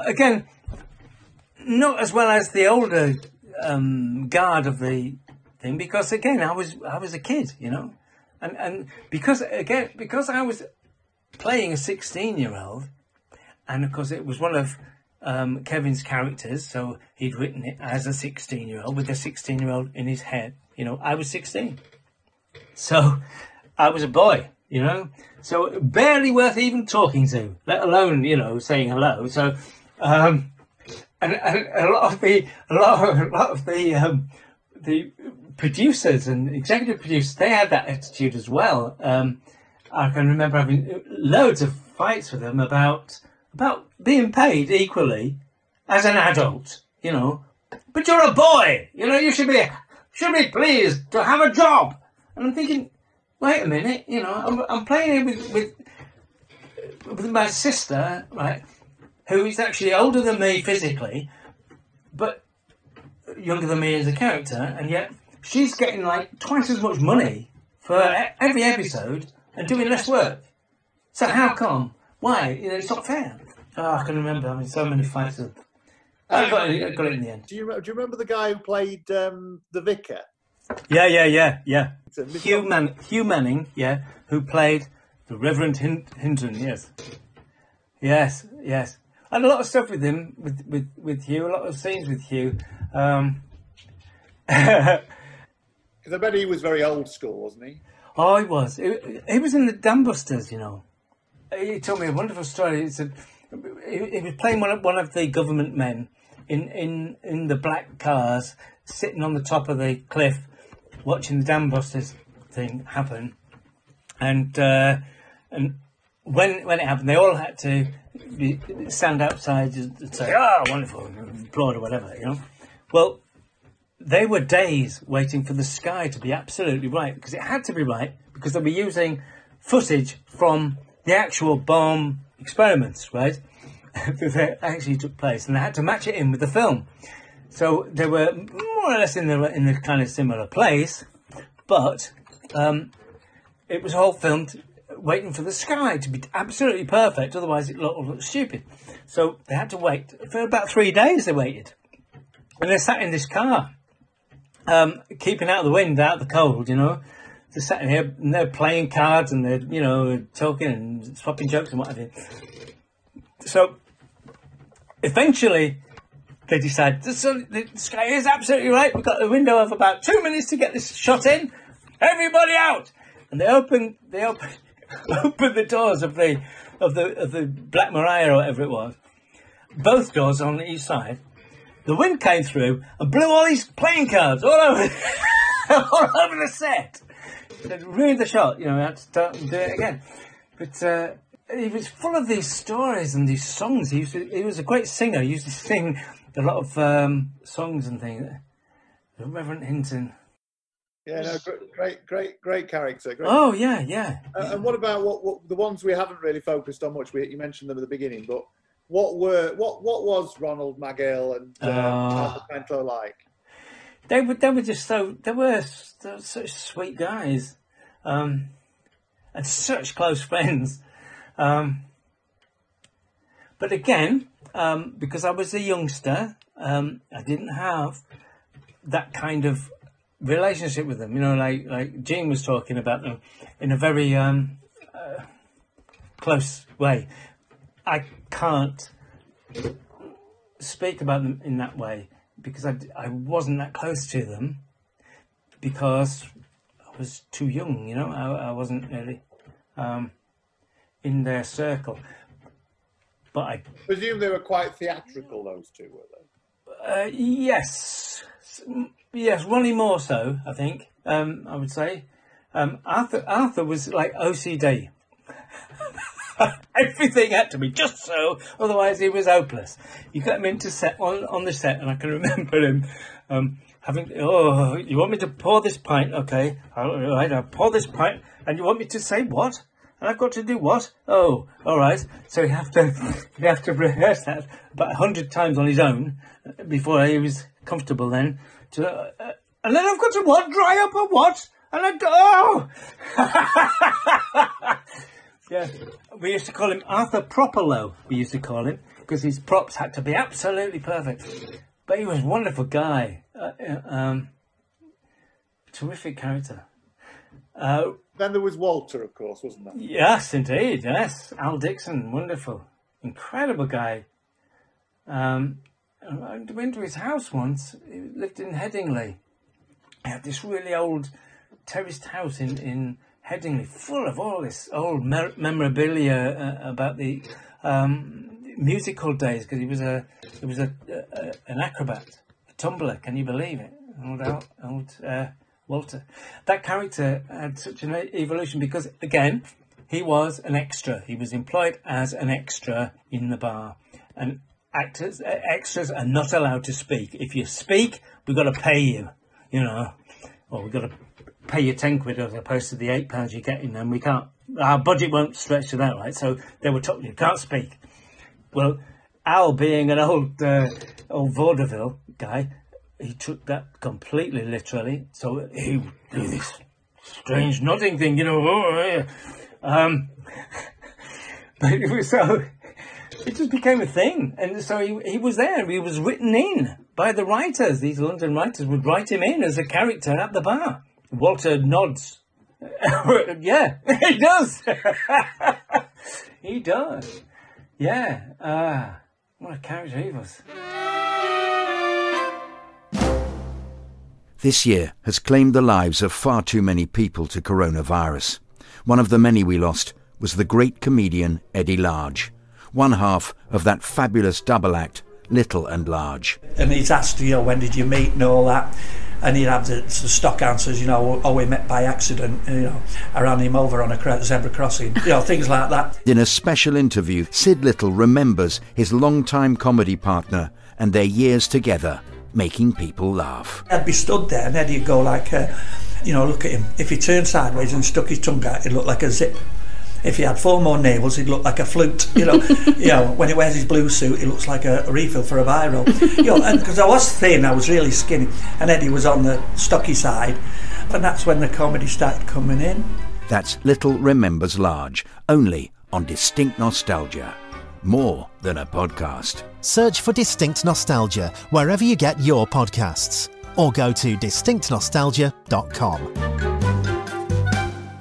again, not as well as the older um, guard of the thing, because again, I was I was a kid, you know, and and because again because I was playing a sixteen year old, and of course it was one of um, Kevin's characters, so he'd written it as a sixteen year old with a sixteen year old in his head. You know, I was sixteen, so I was a boy. You know, so barely worth even talking to, let alone you know saying hello. So. Um, and, and a lot of the a lot of, a lot of the um, the producers and executive producers they had that attitude as well. Um, I can remember having loads of fights with them about about being paid equally as an adult, you know. But you're a boy, you know. You should be should be pleased to have a job. And I'm thinking, wait a minute, you know, I'm, I'm playing with with with my sister, right? who is actually older than me physically, but younger than me as a character, and yet she's getting like twice as much money for every episode and doing less work. So how come? Why? You know, it's not fair. Oh, I can remember having so many fights. With I got it, I got it in the end. Do you, do you remember the guy who played um, the vicar? Yeah, yeah, yeah, yeah. Hugh, Man- Hugh Manning, yeah, who played the Reverend Hin- Hinton, yes. Yes, yes. And a lot of stuff with him, with, with, with Hugh, a lot of scenes with Hugh. Um, Because I bet he was very old school, wasn't he? oh, he was. He, he was in the Dambusters, you know. He told me a wonderful story. He said he, was playing one of, one of the government men in, in, in the black cars, sitting on the top of the cliff, watching the dam busters thing happen. And uh, and when when it happened, they all had to be, stand outside and say, "Oh, wonderful!" and applaud or whatever, you know. Well, they were days waiting for the sky to be absolutely right because it had to be right because they were using footage from the actual bomb experiments, right? that actually took place, and they had to match it in with the film. So they were more or less in the in the kind of similar place, but um, it was all filmed waiting for the sky to be absolutely perfect, otherwise it looked, looked stupid. So they had to wait for about three days. They waited, and they sat in this car, um, keeping out of the wind, out of the cold. You know, they're sat in here and they're playing cards and they're you know talking and swapping jokes and what have you. So eventually. They decide the, sun, the sky is absolutely right. We've got a window of about two minutes to get this shot in. Everybody out! And they open, they open, open the doors of the, of the, of the Black Maria or whatever it was. Both doors on the each side. The wind came through and blew all these playing cards all over, all over the set. It ruined the shot. You know, we had to start and do it again. But uh, he was full of these stories and these songs. He, used to, he was a great singer. He used to sing a lot of um, songs and things. Reverend Hinton. Yeah, no, great, great, great, character. Great. Oh yeah, yeah. Uh, and what about what, what the ones we haven't really focused on much? We, you mentioned them at the beginning, but what were what what was Ronald Magill and Ah. Arthur Pentlow like? They were they were just so they were, they were such sweet guys, um, and such close friends. Um, but again, um, because I was a youngster, um, I didn't have that kind of relationship with them. You know, like like Jean was talking about them in a very um, uh, close way. I can't speak about them in that way because I, I wasn't that close to them because I was too young, you know, I, I wasn't really um, in their circle. But I, Presume they were quite theatrical. Those two were they? uh, yes, yes, Ronnie more so, I think, um, I would say. Um, Arthur, Arthur was like OCD. Everything had to be just so, otherwise he was hopeless. You got him into set on, on the set, and I can remember him um, having. Oh, you want me to pour this pint? Okay, all right, I'll pour this pint, and you want me to say what? And I've got to do what? Oh, all right. So he have to he have to rehearse that about a hundred times on his own uh, before he was comfortable. Then, to, uh, uh, and then I've got to what? Dry up a what? And I oh, yeah. We used to call him Arthur Propolo. We used to call him because his props had to be absolutely perfect. But he was a wonderful guy. Uh, uh, um, terrific character. Uh, then there was Walter, of course, wasn't there? Yes, indeed. Yes, Al Dixon, wonderful, incredible guy. Um, I went to his house once. He lived in Headingley. He had this really old terraced house in in Headingley, full of all this old mer- memorabilia uh, about the um, musical days. Because he was a he was a, a, an acrobat, a tumbler. Can you believe it? Old old. Uh, Walter. That character had such an evolution because, again, he was an extra. He was employed as an extra in the bar. And actors, extras are not allowed to speak. If you speak, we've got to pay you, you know, or we've got to pay you 10 quid as opposed to the eight pounds you're getting. And we can't, our budget won't stretch to that, right? So they were told, you can't speak. Well, Al, being an old, uh, old vaudeville guy, he took that completely literally. So he do this strange nodding thing, you know. Oh, um, but it was so. It just became a thing, and so he he was there. He was written in by the writers. These London writers would write him in as a character at the bar. Walter nods. yeah, he does. he does. Yeah. Ah, uh, what a character he was. this year has claimed the lives of far too many people to coronavirus. One of the many we lost was the great comedian Eddie Large, one half of that fabulous double act, Little and Large. And he's asked, you know, when did you meet and all that? And he'd have the, the stock answers, you know, oh, we met by accident, you know, I ran him over on a zebra crossing, you know, things like that. In a special interview, Sid Little remembers his long-time comedy partner and their years together making people laugh. I'd be stood there and Eddie'd go like, uh, you know, look at him. If he turned sideways and stuck his tongue out, it looked like a zip. If he had four more navels, he'd look like a flute. You know, you know, when he wears his blue suit, he looks like a, a refill for a biro. You know, because I was thin, I was really skinny, and Eddie was on the stocky side, and that's when the comedy started coming in. That's Little Remembers Large, only on Distinct Nostalgia more than a podcast. Search for Distinct Nostalgia wherever you get your podcasts or go to distinctnostalgia.com.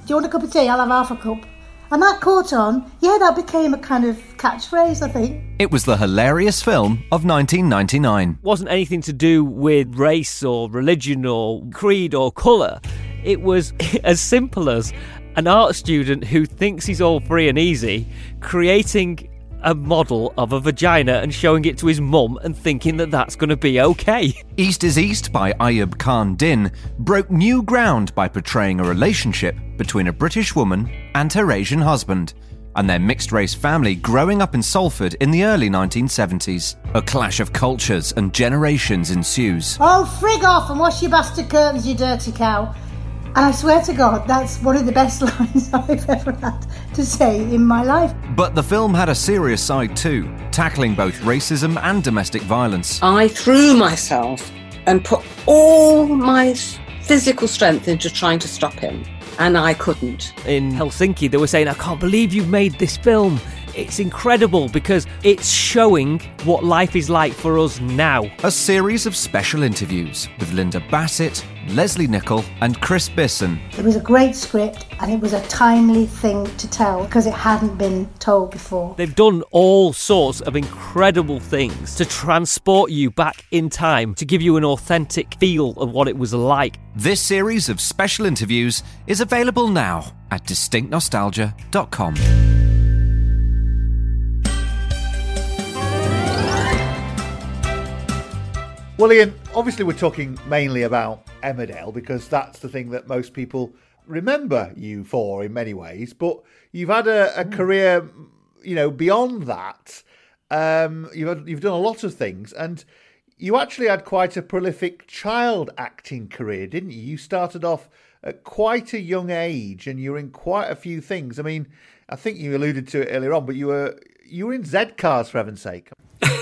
Do you want a cup of tea? I'll have half a cup. And that caught on. Yeah, that became a kind of catchphrase, I think. It was the hilarious film of 1999. wasn't anything to do with race or religion or creed or colour. It was as simple as an art student who thinks he's all free and easy creating a model of a vagina and showing it to his mum and thinking that that's going to be okay. East is East by Ayub Khan Din broke new ground by portraying a relationship between a British woman and her Asian husband and their mixed race family growing up in Salford in the early 1970s. A clash of cultures and generations ensues. Oh, frig off and wash your bastard curtains, you dirty cow. And I swear to God, that's one of the best lines I've ever had to say in my life. But the film had a serious side too, tackling both racism and domestic violence. I threw myself and put all my physical strength into trying to stop him, and I couldn't. In Helsinki, they were saying, I can't believe you've made this film. It's incredible because it's showing what life is like for us now. A series of special interviews with Linda Bassett, Lesley Nicol, and Chris Bisson. It was a great script and it was a timely thing to tell because it hadn't been told before. They've done all sorts of incredible things to transport you back in time to give you an authentic feel of what it was like. This series of special interviews is available now at distinctnostalgia.com. Well, Ian, obviously we're talking mainly about Emmerdale because that's the thing that most people remember you for in many ways. But you've had a, a mm. career, you know, beyond that. Um, you've had, you've done a lot of things, and you actually had quite a prolific child acting career, didn't you? You started off at quite a young age, and you were in quite a few things. I mean, I think you alluded to it earlier on, but you were you were in Z Cars for heaven's sake.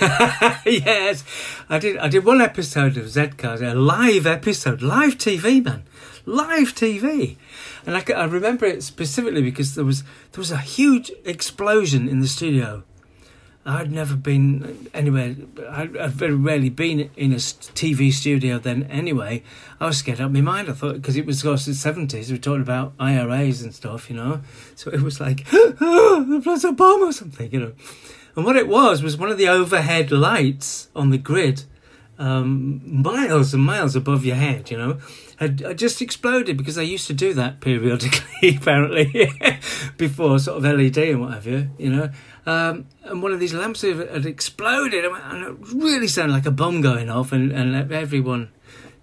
yes, I did. I did one episode of Z Cars, a live episode, live TV, man, live TV, and I remember it specifically because there was there was a huge explosion in the studio. I'd never been anywhere. I'd, I'd very rarely been in a TV studio then. Anyway, I was scared out of my mind. I thought because it was of course the seventies, we were talking about IRAs and stuff, you know. So it was like, oh, there's a bomb or something, you know. And what it was was one of the overhead lights on the grid, um, miles and miles above your head, you know, had, had just exploded because they used to do that periodically, apparently, before sort of LED and what have you, you know. Um, and one of these lamps had, exploded, and it really sounded like a bomb going off, and, and everyone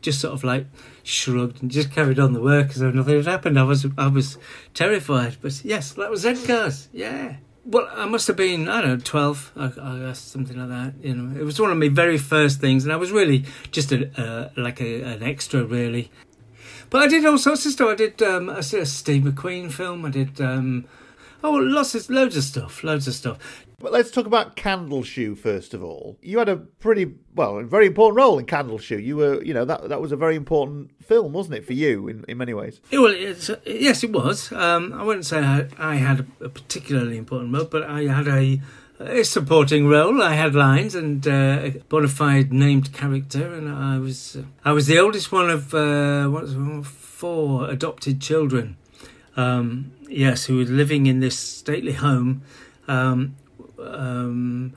just sort of like shrugged and just carried on the work as though nothing had happened. I was I was terrified, but yes, that was Z cars. Yeah. Well, I must have been I don't know twelve, I, I guess something like that. You know, it was one of my very first things, and I was really just a uh, like a, an extra, really. But I did all sorts of stuff. I did um, I did a Steve McQueen film. I did um, oh lots of loads of stuff, loads of stuff. But let's talk about Candleshoe first of all. You had a pretty well, a very important role in Candleshoe. You were, you know, that that was a very important film, wasn't it, for you in, in many ways? Yeah, well, it's, yes, it was. Um, I wouldn't say I, I had a particularly important role, but I had a, a supporting role. I had lines and uh, a bona fide named character, and I was I was the oldest one of uh, what was it, four adopted children. Um, yes, who were living in this stately home. Um, um,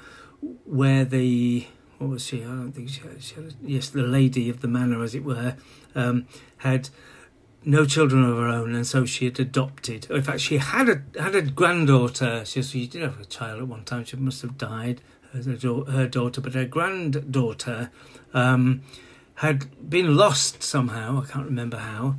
where the what was she? I don't think she had, she had yes, the lady of the manor, as it were, um, had no children of her own, and so she had adopted. In fact, she had a had a granddaughter. She, she did have a child at one time. She must have died. Her, da- her daughter, but her granddaughter um, had been lost somehow. I can't remember how,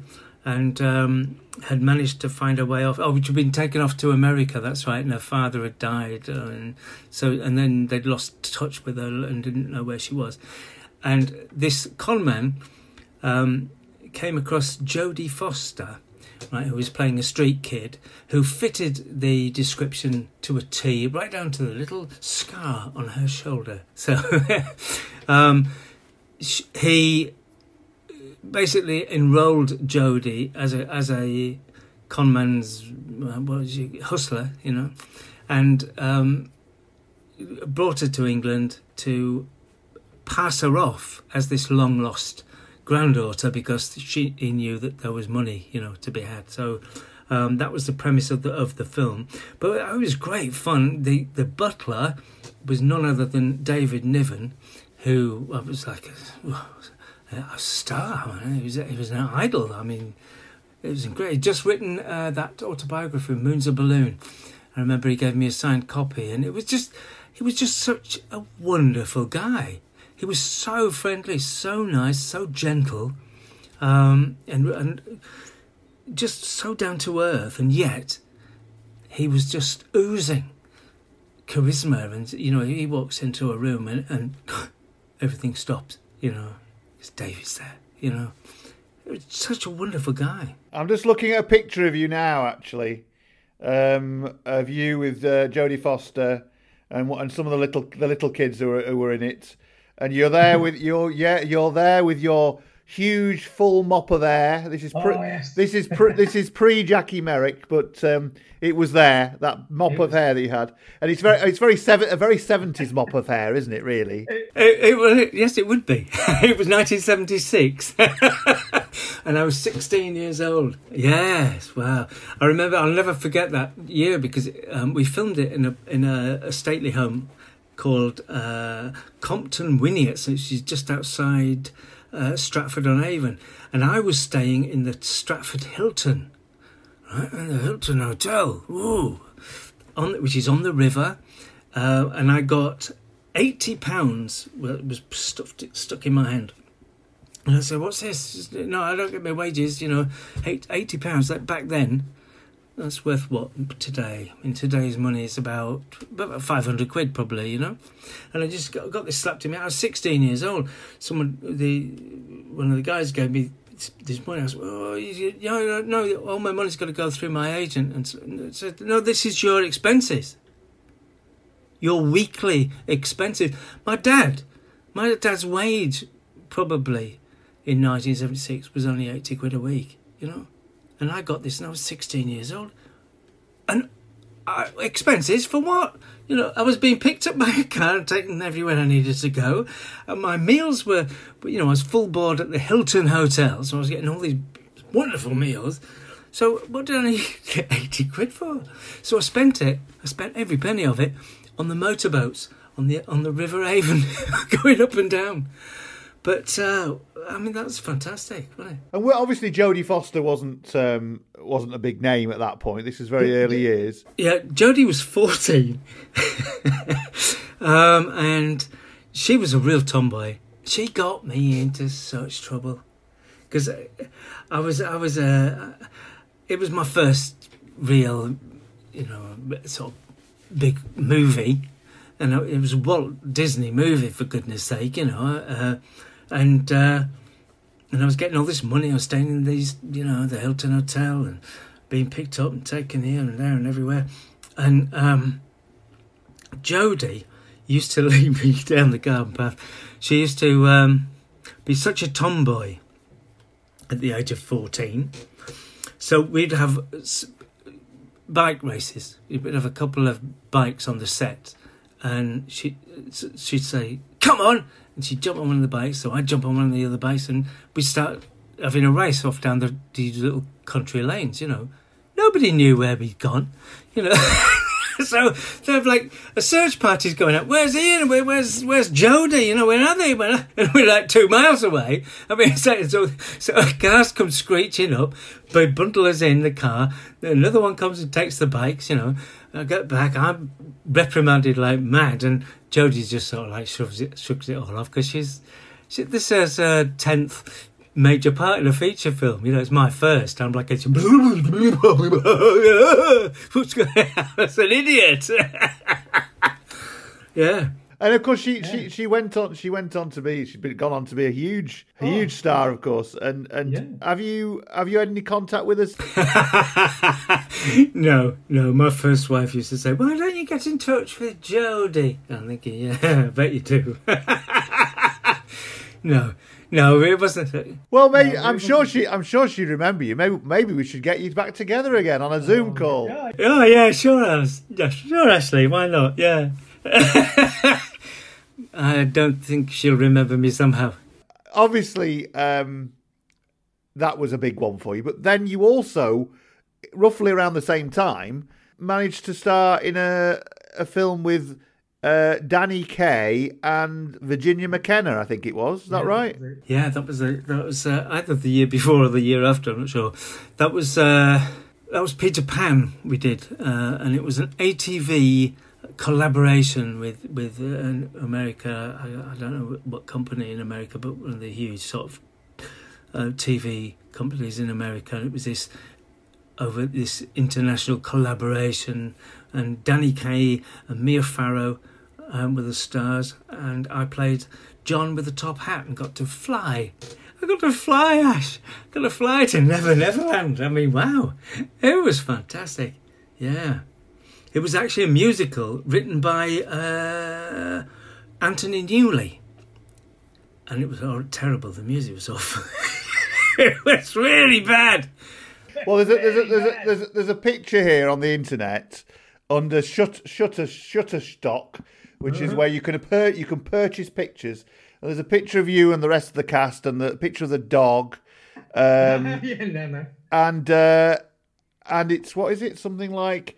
and um, had managed to find her way off. Oh, she'd been taken off to America. That's right, and her father had died, uh, and so and then they'd lost touch with her and didn't know where she was. And this conman um, came across Jodie Foster, right, who was playing a street kid, who fitted the description to a T, right down to the little scar on her shoulder. So um, he basically enrolled Jodie as a as a conman's uh, what was she, hustler, you know, and um, brought her to England to pass her off as this long lost granddaughter because she he knew that there was money, you know, to be had. So. Um, that was the premise of the of the film, but it was great fun. the The butler was none other than David Niven, who I was like, a star. He was he was an idol. I mean, it was great. He'd just written uh, that autobiography, Moon's a Balloon. I remember he gave me a signed copy, and it was just he was just such a wonderful guy. He was so friendly, so nice, so gentle, um, and and just so down to earth, and yet he was just oozing charisma. And you know, he walks into a room and, and everything stops. You know, David's there. You know, such a wonderful guy. I'm just looking at a picture of you now, actually, um, of you with uh, Jodie Foster and and some of the little the little kids who were who were in it, and you're there with your yeah you're there with your huge full mop of hair. This is pre, Oh, yes. this is pre, this is pre Jackie Merrick, but um, it was there that mop of hair that you had, and it's very it's very seven, a very seventies mop of hair, isn't it? Really. It, it, it- yes, it would be. it was 1976, and I was 16 years old. Yes, wow. I remember. I'll never forget that year because um, we filmed it in a in a, a stately home called uh, Compton Wynyates, which is just outside uh, Stratford on Avon, and I was staying in the Stratford Hilton, right, the Hilton Hotel. Ooh, on which is on the river, uh, and I got eighty pounds. Well, it was stuffed stuck in my hand. And I said, "What's this? No, I don't get my wages. You know, eight- eighty pounds. That back then, that's worth what today? In today's money, it's about about five hundred quid, probably. You know." And I just got, got this slapped in me. I was sixteen years old. Someone, the one of the guys gave me this, money. I was, oh, you, know, no, all my money's got to go through my agent. And said, no, this is your expenses. Your weekly expenses. My dad, my dad's wage probably in 1976 was only 80 quid a week, you know. And I got this and I was 16 years old. And uh, expenses for what? You know, I was being picked up by a car and taken everywhere I needed to go. And my meals were, you know, I was full board at the Hilton Hotel, so I was getting all these wonderful meals. So what did I get 80 quid for? So I spent it, I spent every penny of it on the motorboats on the on the River Avon, going up and down. But uh, I mean, that's fantastic, wasn't it? And obviously, Jodie Foster wasn't um, wasn't a big name at that point. This is very early years. Yeah, Jodie was fourteen, um, and she was a real tomboy. She got me into such trouble because I was I was a. Uh, it was my first real, you know, sort of big movie, and it was a Walt Disney movie for goodness sake, you know, uh, and uh, and I was getting all this money. I was staying in these, you know, the Hilton Hotel and being picked up and taken here and there and everywhere, and um, Jodie used to lead me down the garden path. She used to um, be such a tomboy at the age of fourteen. So we'd have bike races. We'd have a couple of bikes on the set, and she she'd say, "Come on!" And she'd jump on one of the bikes. So I'd jump on one of the other bikes, and we'd start having a race off down the these little country lanes. You know, nobody knew where we'd gone. You know. so they have like a search party's going up. Where's Ian? Where, where's where's Jodie? You know, where are they? And we're like two miles away. I mean, so so, so a cars come screeching up. They bundle us in the car. Another one comes and takes the bikes. You know, I get back. I'm reprimanded like mad, and Jodie's just sort of like shoves it, shrugs it all off because she's. She, this is her tenth major part in a feature film. You know, it's my first. I'm like, it's an idiot. yeah. And of course, she, she, she went on. She went on to be. She's been gone on to be a huge, a oh. huge star, of course. And and have you have you had any contact with us? no, no. My first wife used to say, "Why don't you get in touch with Jodie?" I'm thinking, yeah, I bet you do. no, no, it wasn't. Well, maybe no, I'm sure she. I'm sure she'd remember you. Maybe maybe we should get you back together again on a Zoom oh call. Oh yeah, sure, yeah, sure, Ashley. Why not? Yeah. I don't think she'll remember me somehow. Obviously, um, that was a big one for you. But then you also, roughly around the same time, managed to star in a a film with uh, Danny Kaye and Virginia McKenna, I think it was. Is that yeah, right? Yeah, that was a, that was uh, either the year before or the year after. I'm not sure. That was uh, that was Peter Pan we did, uh, and it was an ATV collaboration with with uh, America. I, I, don't know what company in America, but one of the huge sort of uh, TV companies in America. It was this over this international collaboration, and Danny Kaye and Mia Farrow um, were the stars, and I played John with the top hat and got to fly. I got to fly, Ash. Got to fly to Never Neverland. I mean, wow, it was fantastic. Yeah. It was actually a musical written by uh, Anthony Newley. And it was oh, terrible. The music was awful. it was really bad. Well, there's a, there's, a, there's, a, there's, a, there's a picture here on the internet under Shut, Shutter, Shutterstock, which is Uh-huh. where you can, per, you can purchase pictures. And there's a picture of you and the rest of the cast and the picture of the dog. Um, yeah, no, no. and uh, and it's what is it? Something like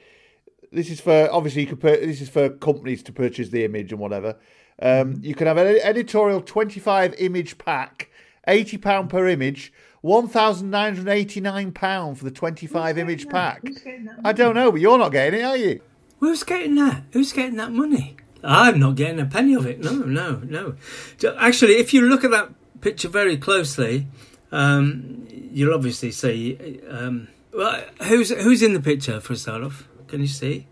this is for obviously you could pur- this is for companies to purchase the image and whatever. Um, you can have an editorial twenty five image pack, eighty pound per image, one thousand nine hundred eighty nine pound for the twenty five image pack. I don't know, but you're not getting it, are you? Who's getting that? Who's getting that money? I'm not getting a penny of it. No, no, no. Actually, if you look at that picture very closely, um, you'll obviously see. Um, well, who's who's in the picture for a start off? Can you see?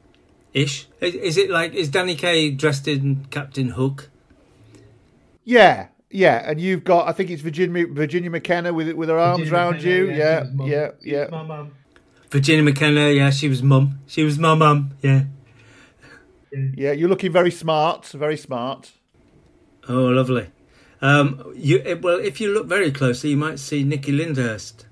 Ish. Is, is it like is Danny Kaye dressed in Captain Hook? Yeah, Yeah, and you've got I think it's Virginia Virginia McKenna with with her arms Virginia around McKenna, you. yeah, Yeah, she mum. yeah, yeah. my mum. Virginia McKenna, yeah, she was mum. She was my mum, yeah. Yeah, you're looking very smart, very smart. Oh, lovely. Um, you well, if you look very closely, you might see Nikki Lyndhurst.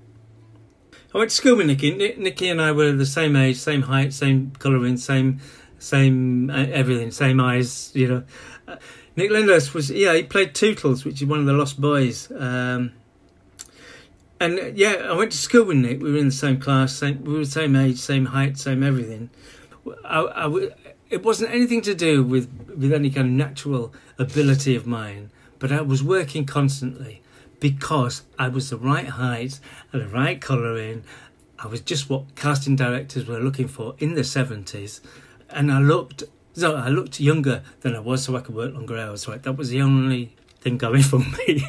I went to school with Nikki. Ni- Nikki and I were the same age, same height, same colouring, same, same uh, everything, same eyes. You know, uh, Nick Lyndhurst was yeah. He played Tootles, which is one of the Lost Boys. Um, and uh, yeah, I went to school with Nick. We were in the same class, same, we were the same age, same height, same everything. I, I w- it wasn't anything to do with with any kind of natural ability of mine, but I was working constantly because I was the right height and the right colouring. I was just what casting directors were looking for in the seventies, and I looked so I looked younger than I was, so I could work longer hours. Right, that was the only thing going for me.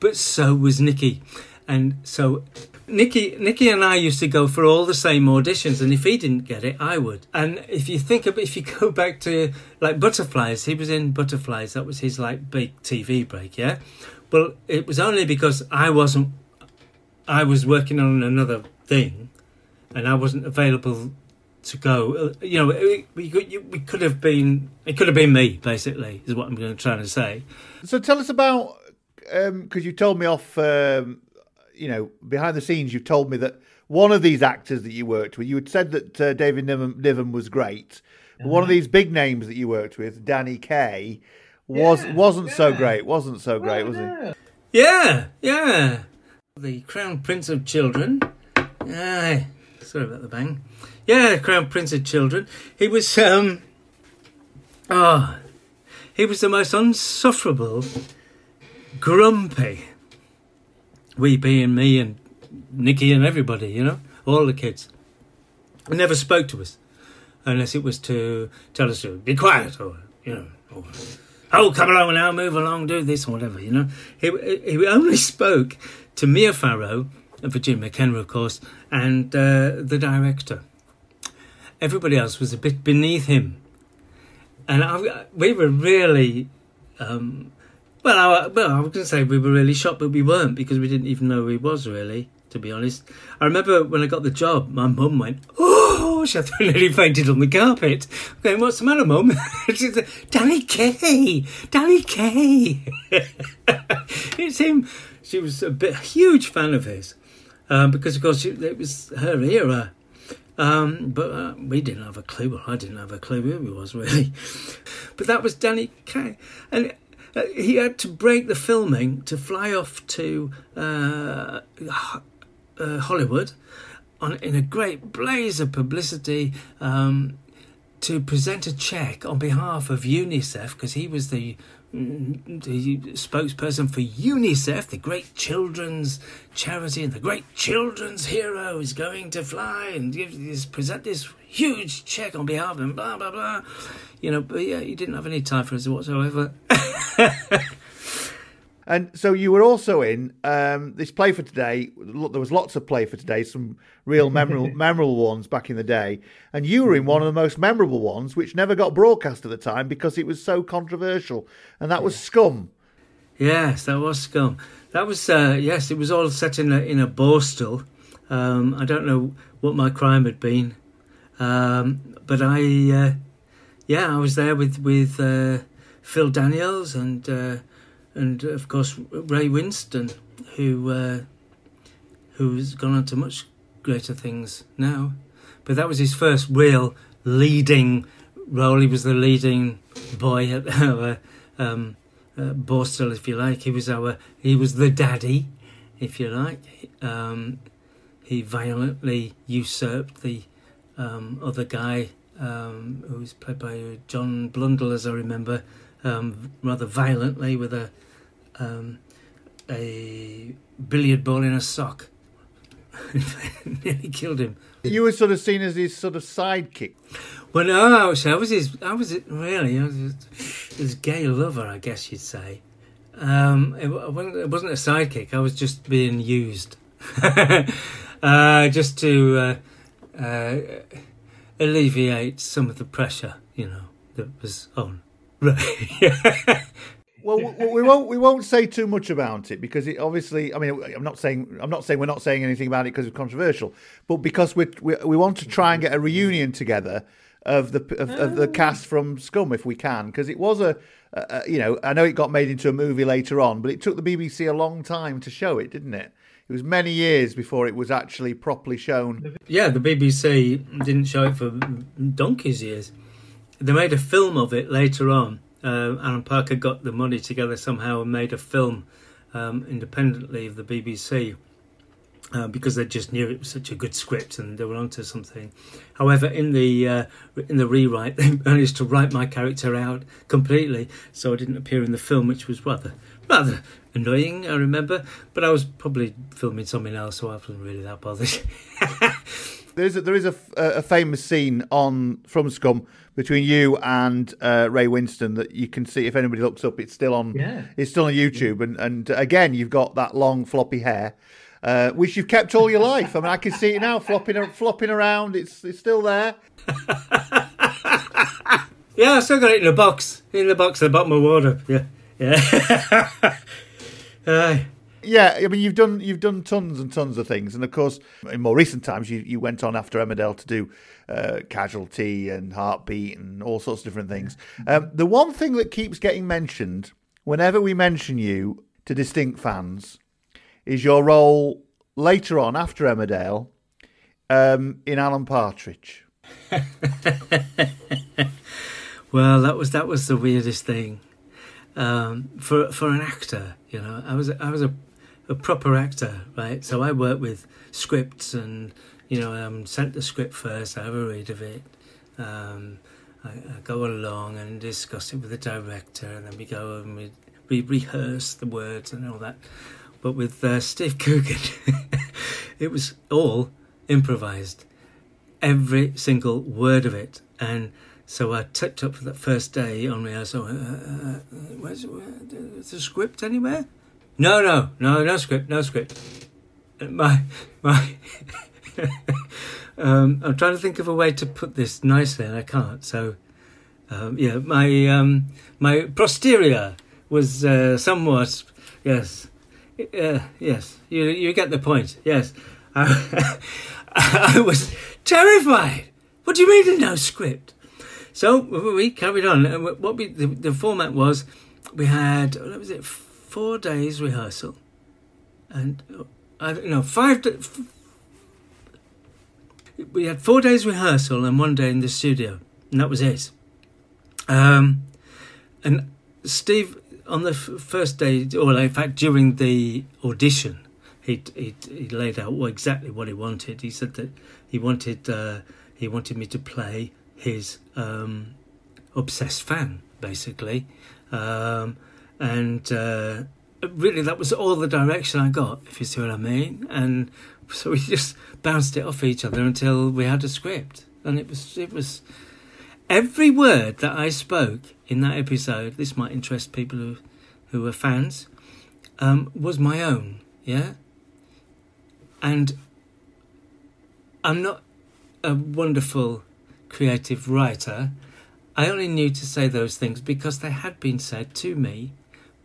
but so was Nikki, and so Nicky, Nicky and I used to go for all the same auditions, and if he didn't get it, I would. And if you think of, if you go back to like Butterflies, he was in Butterflies. That was his like big TV break, yeah. Well, it was only because I wasn't. I was working on another thing, and I wasn't available to go. Uh, You know, we, we could we could have been. It could have been me, basically, is what I'm going to try to say. So tell us about because you told me off. Um, you know, behind the scenes, you told me that one of these actors that you worked with, you had said that uh, David Niven, Niven was great. But one of these big names that you worked with, Danny Kaye, was wasn't so great. Wasn't so great, was he? Yeah, yeah. The Crown Prince of Children. Aye, sorry about the bang. Yeah, Crown Prince of Children. He was, um, oh, he was the most unsufferable, grumpy. We being me and Nicky and everybody, you know, all the kids. He never spoke to us unless it was to tell us to be quiet or, you know, or, oh, come along now, move along, do this or whatever, you know. He, he only spoke to Mia Farrow, and Virginia McKenna, of course, and uh, the director. Everybody else was a bit beneath him. And I, we were really, um, well, I, well, I was going to say we were really shocked, but we weren't because we didn't even know who he was, really, to be honest. I remember when I got the job, my mum went, oh, she nearly fainted on the carpet. Going, what's the matter, mum? she said, Danny Kaye, Danny Kaye. it's him. She was a bit, a huge fan of his um, because, of course, it was her era. Um, but uh, we didn't have a clue. Well, I didn't have a clue who he was really. But that was Danny Kaye, and uh, he had to break the filming to fly off to uh, uh, Hollywood on in a great blaze of publicity um, to present a check on behalf of UNICEF because he was the mm, the spokesperson for UNICEF, the great children's charity, and the great children's hero is going to fly and give this present this huge check on behalf of him, blah blah blah. You know, but yeah, he didn't have any time for us whatsoever. And so you were also in um, this play for today. There was lots of play for today, some real memorable, memorable ones back in the day. And you were in one of the most memorable ones, which never got broadcast at the time because it was so controversial, and that was Scum. Yes, that was Scum. That was uh, yes, it was all set in a in a borstal. Um, I don't know what my crime had been, um, but I uh, yeah, I was there with with uh, Phil Daniels and uh, and of course Ray Winstone, who uh, who's gone on to much greater things now. But that was his first real leading role. He was the leading boy at our um, uh, Borstal, if you like. He was our he was the daddy, if you like. Um, he violently usurped the um, other guy um, who was played by John Blundell, as I remember, um, rather violently with a um, a billiard ball in a sock. Nearly killed him. You were sort of seen as his sort of sidekick. Well, no, I was his. I was really I was his, his gay lover, I guess you'd say. Um, it, it wasn't, it wasn't a sidekick. I was just being used, uh, just to uh, uh, alleviate some of the pressure, you know, that was on. Right. Well, we, we won't we won't say too much about it because it obviously. I mean, I'm not saying I'm not saying we're not saying anything about it because it's controversial, but because we we we want to try and get a reunion together of the of, of the oh. cast from Scum if we can because it was a, a, a you know I know it got made into a movie later on, but it took the BBC a long time to show it, didn't it? It was many years before it was actually properly shown. Yeah, the BBC didn't show it for donkey's years. They made a film of it later on. Uh, Alan Parker got the money together somehow and made a film um, independently of the BBC uh, because they just knew it was such a good script and they were onto something. However, in the uh, in the rewrite, they managed to write my character out completely, so I didn't appear in the film, which was rather rather annoying. I remember, but I was probably filming something else, so I wasn't really that bothered. There is a, there is a, a famous scene on from Scum between you and uh, Ray Winstone that you can see if anybody looks up. It's still on. Yeah. It's still on YouTube, and and again you've got that long floppy hair. Uh, which you've kept all your life. I mean, I can see it now, flopping, flopping around. It's it's still there. yeah, I still got it in a box, in the box at the bottom of the water. Yeah, yeah. uh, Yeah, I mean you've done you've done tons and tons of things, and of course in more recent times you, you went on after Emmerdale to do uh, Casualty and Heartbeat and all sorts of different things. Um, the one thing that keeps getting mentioned whenever we mention you to distinct fans is your role later on after Emmerdale um, in Alan Partridge. well, that was that was the weirdest thing um, for for an actor. You know, I was I was a a proper actor, right? So I work with scripts, and you know, I'm sent the script first. I have a read of it. Um, I, I, go along and discuss it with the director, and then we go and we, we rehearse the words and all that. But with uh, Steve Coogan, it was all improvised, every single word of it, and. So I tipped up for that first day on rehearsal. Uh, uh, where's, where's the script anywhere? No, no, no, no script, no script. My, my. um, I'm trying to think of a way to put this nicely, and I can't. So, um, yeah, my um, my posterior was uh, somewhat, yes, uh, yes. You you get the point. Yes, I, I was terrified. What do you mean no script? So we carried on. What we the, the format was, we had what was it? Four days rehearsal, and I don't know five. F- we had four days rehearsal and one day in the studio, and that was it. Um, and Steve, on the f- first day, or in fact during the audition, he he he laid out exactly what he wanted. He said that he wanted uh, he wanted me to play his um, obsessed fan, basically. Um, and uh, really that was all the direction I got, if you see what I mean. And so we just bounced it off each other until we had a script, and it was it was every word that I spoke in that episode. This might interest people who who are fans. Um, was my own, yeah. And I'm not a wonderful creative writer. I only knew to say those things because they had been said to me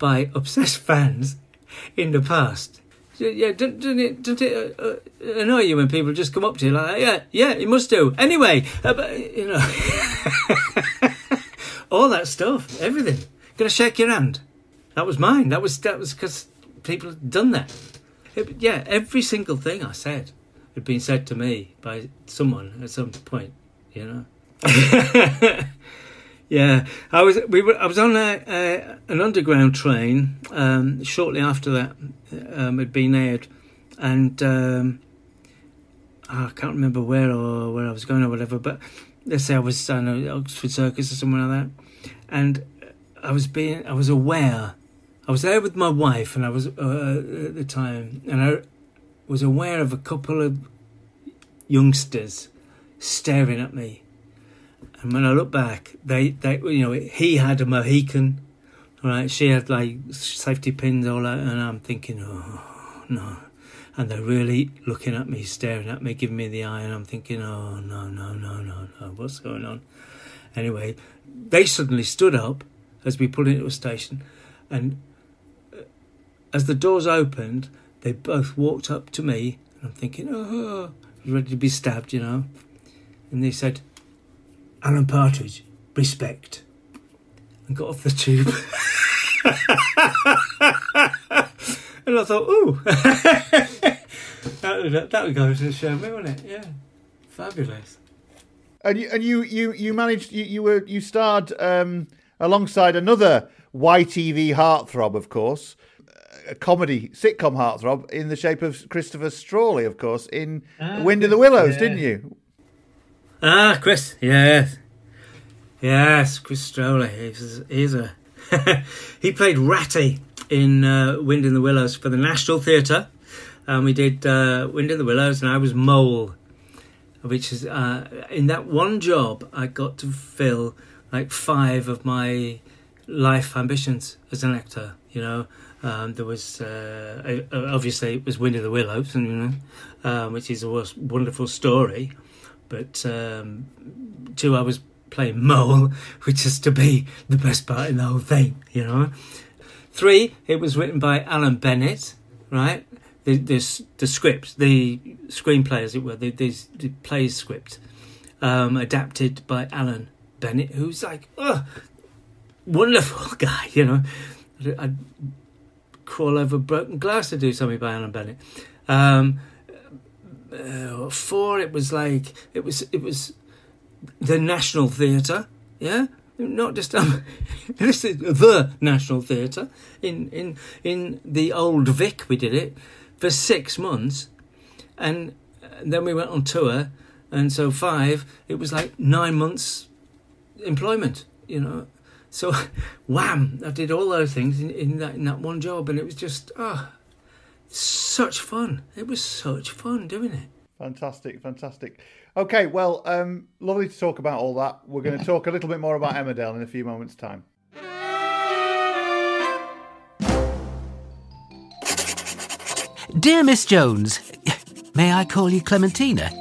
by obsessed fans in the past. Yeah, doesn't it, doesn't it uh, uh, annoy you when people just come up to you like, yeah, yeah, it must do. Anyway, uh, but, you know, all that stuff, everything. Gonna shake your hand. That was mine. That was that was because people had done that. It, yeah, every single thing I said had been said to me by someone at some point. You know. Yeah, I was we were I was on a, a an underground train um, shortly after that um, had been aired, and um, I can't remember where or where I was going or whatever. But let's say I was know Oxford Circus or somewhere like that, and I was being I was aware. I was there with my wife, and I was uh, at the time, and I was aware of a couple of youngsters staring at me and when I look back, they, they, you know, he had a Mohican, right? She had like safety pins all out, and I'm thinking, oh no. And they're really looking at me, staring at me, giving me the eye, and I'm thinking, oh no, no, no, no, no, what's going on? Anyway, they suddenly stood up as we pulled into a station, and uh, as the doors opened, they both walked up to me, and I'm thinking, oh, ready to be stabbed, you know. And they said, Alan Partridge, respect, and got off the tube. and I thought, ooh, that, would, that would go to the show wouldn't it? Yeah, fabulous. And you and you you, you managed you, you were you starred um, alongside another YTV heartthrob, of course, a comedy sitcom heartthrob in the shape of Christopher Strauli, of course, in Ah, Wind in the Willows, yeah. didn't you? Ah, Chris, yes. Yes, Chris Strauli. He's, he's a. he played Ratty in uh, Wind in the Willows for the National Theatre. And we did uh, Wind in the Willows, and I was Mole, which is. Uh, in that one job, I got to fill like five of my life ambitions as an actor, you know. Um, there was uh, uh, obviously it was Wind in the Willows, and you know, um, which is a wonderful story. But um, two, I was playing Mole, which is to be the best part in the whole thing, you know. Three, it was written by Alan Bennett, right? The this the script, the screenplay, as it were, the the, the play script, um, adapted by Alan Bennett, who's like, oh, wonderful guy, you know. I'd, I'd crawl over broken glass to do something by Alan Bennett. Um, uh, four, it was like it was it was the National Theatre, yeah, not just um, this is the National Theatre in in in the old Vic. We did it for six months, and then we went on tour, and so five, it was like nine months employment, you know. So, wham! I did all those things in, in that in that one job, and it was just ah, such fun. It was such fun doing it. Fantastic, fantastic. Okay, well, um, lovely to talk about all that. We're going to talk a little bit more about Emmerdale in a few moments' time. Dear Miss Jones, may I call you Clementina?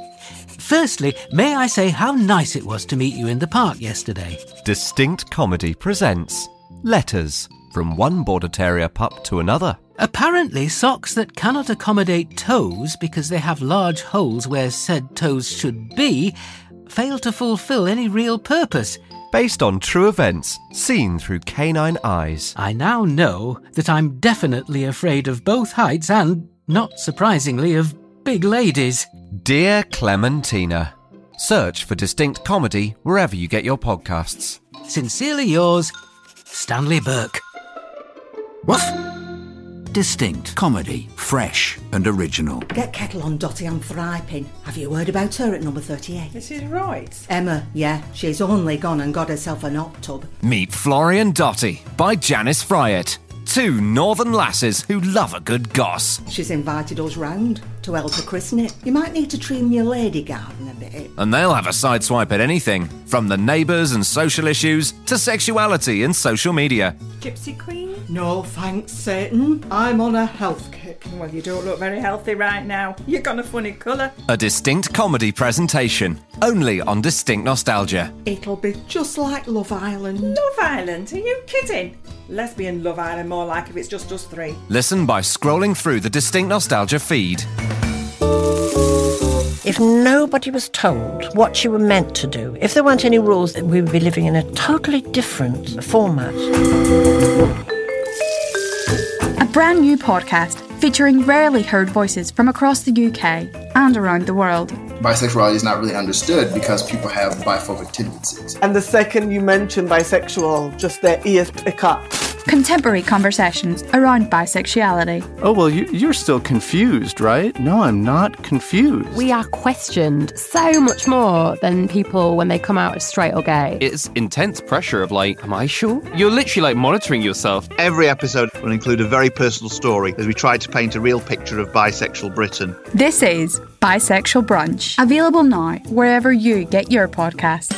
Firstly, may I say how nice it was to meet you in the park yesterday? Distinct Comedy presents Letters from one Border Terrier pup to another. Apparently, socks that cannot accommodate toes because they have large holes where said toes should be fail to fulfill any real purpose. Based on true events seen through canine eyes. I now know that I'm definitely afraid of both heights and, not surprisingly, of big ladies. Dear Clementina. Search for Distinct Comedy wherever you get your podcasts. Sincerely yours, Stanley Burke. Woof! Distinct comedy, fresh and original. Get Kettle on Dotty, I'm thriving. Have you heard about her at number 38? This is right. Emma, yeah, she's only gone and got herself an hot tub. Meet Florian Dotty by Janice Fryatt. Two northern lasses who love a good goss. She's invited us round to help her christen it. You might need to trim your lady garden a bit. And they'll have a sideswipe at anything, from the neighbours and social issues to sexuality and social media. Gypsy Queen? No, thanks, Satan. I'm on a health kick. Well, you don't look very healthy right now. You've got a funny colour. A distinct comedy presentation, only on Distinct Nostalgia. It'll be just like Love Island. Love Island? Are you kidding? Lesbian Love Island, more like if it's just us three. Listen by scrolling through the Distinct Nostalgia feed. If nobody was told what you were meant to do, if there weren't any rules, we would be living in a totally different format. A brand new podcast featuring rarely heard voices from across the UK and around the world. Bisexuality is not really understood because people have biphobic tendencies. And the second you mention bisexual, just their ears pick up. Contemporary conversations around bisexuality. Oh, well, you, you're still confused, right? No, I'm not confused. We are questioned so much more than people when they come out as straight or gay. It's intense pressure of like, am I sure? You're literally like monitoring yourself. Every episode will include a very personal story as we try to paint a real picture of bisexual Britain. This is Bisexual Brunch, available now wherever you get your podcasts.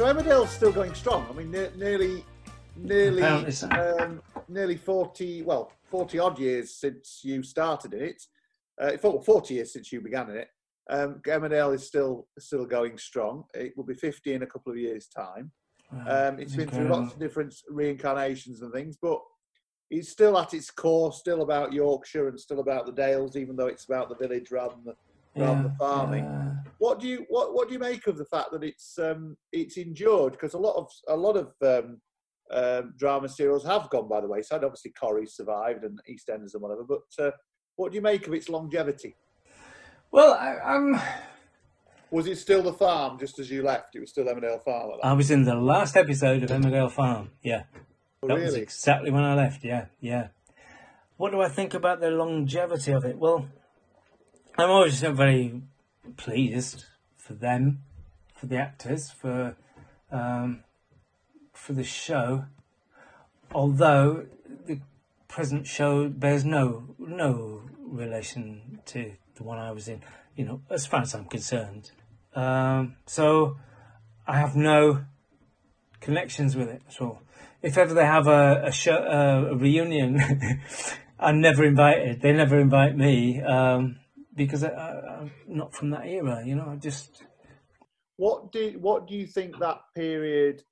So Emmerdale's still going strong. I mean, ne- nearly, nearly, um, nearly forty. Well, forty odd years since you started in it. Uh, forty years since you began in it. Um, Emmerdale is still still going strong. It will be fifty in a couple of years' time. Um, it's been through lots of different reincarnations and things, but it's still at its core, still about Yorkshire and still about the Dales, even though it's about the village rather than the, rather than the farming. yeah. What do you what what do you make of the fact that it's um, it's endured? Because a lot of a lot of um, um, drama serials have gone by the wayside. Obviously, Corrie survived and EastEnders and whatever. But uh, what do you make of its longevity? Well, I, I'm. Was it still the farm just as you left? It was still Emmerdale Farm. I was in the last episode of Emmerdale Farm. Yeah, Oh, that was exactly when I left. Yeah, yeah. What do I think about the longevity of it? Well, I'm always very pleased for them, for the actors, for um, for the show. Although the present show bears no no relation to the one I was in, you know, as far as I'm concerned. Um, so I have no connections with it at all. If ever they have a a, show, uh, a reunion, I'm never invited. They never invite me um, because I, I, I'm not from that era. You know, I just What did what do you think that period?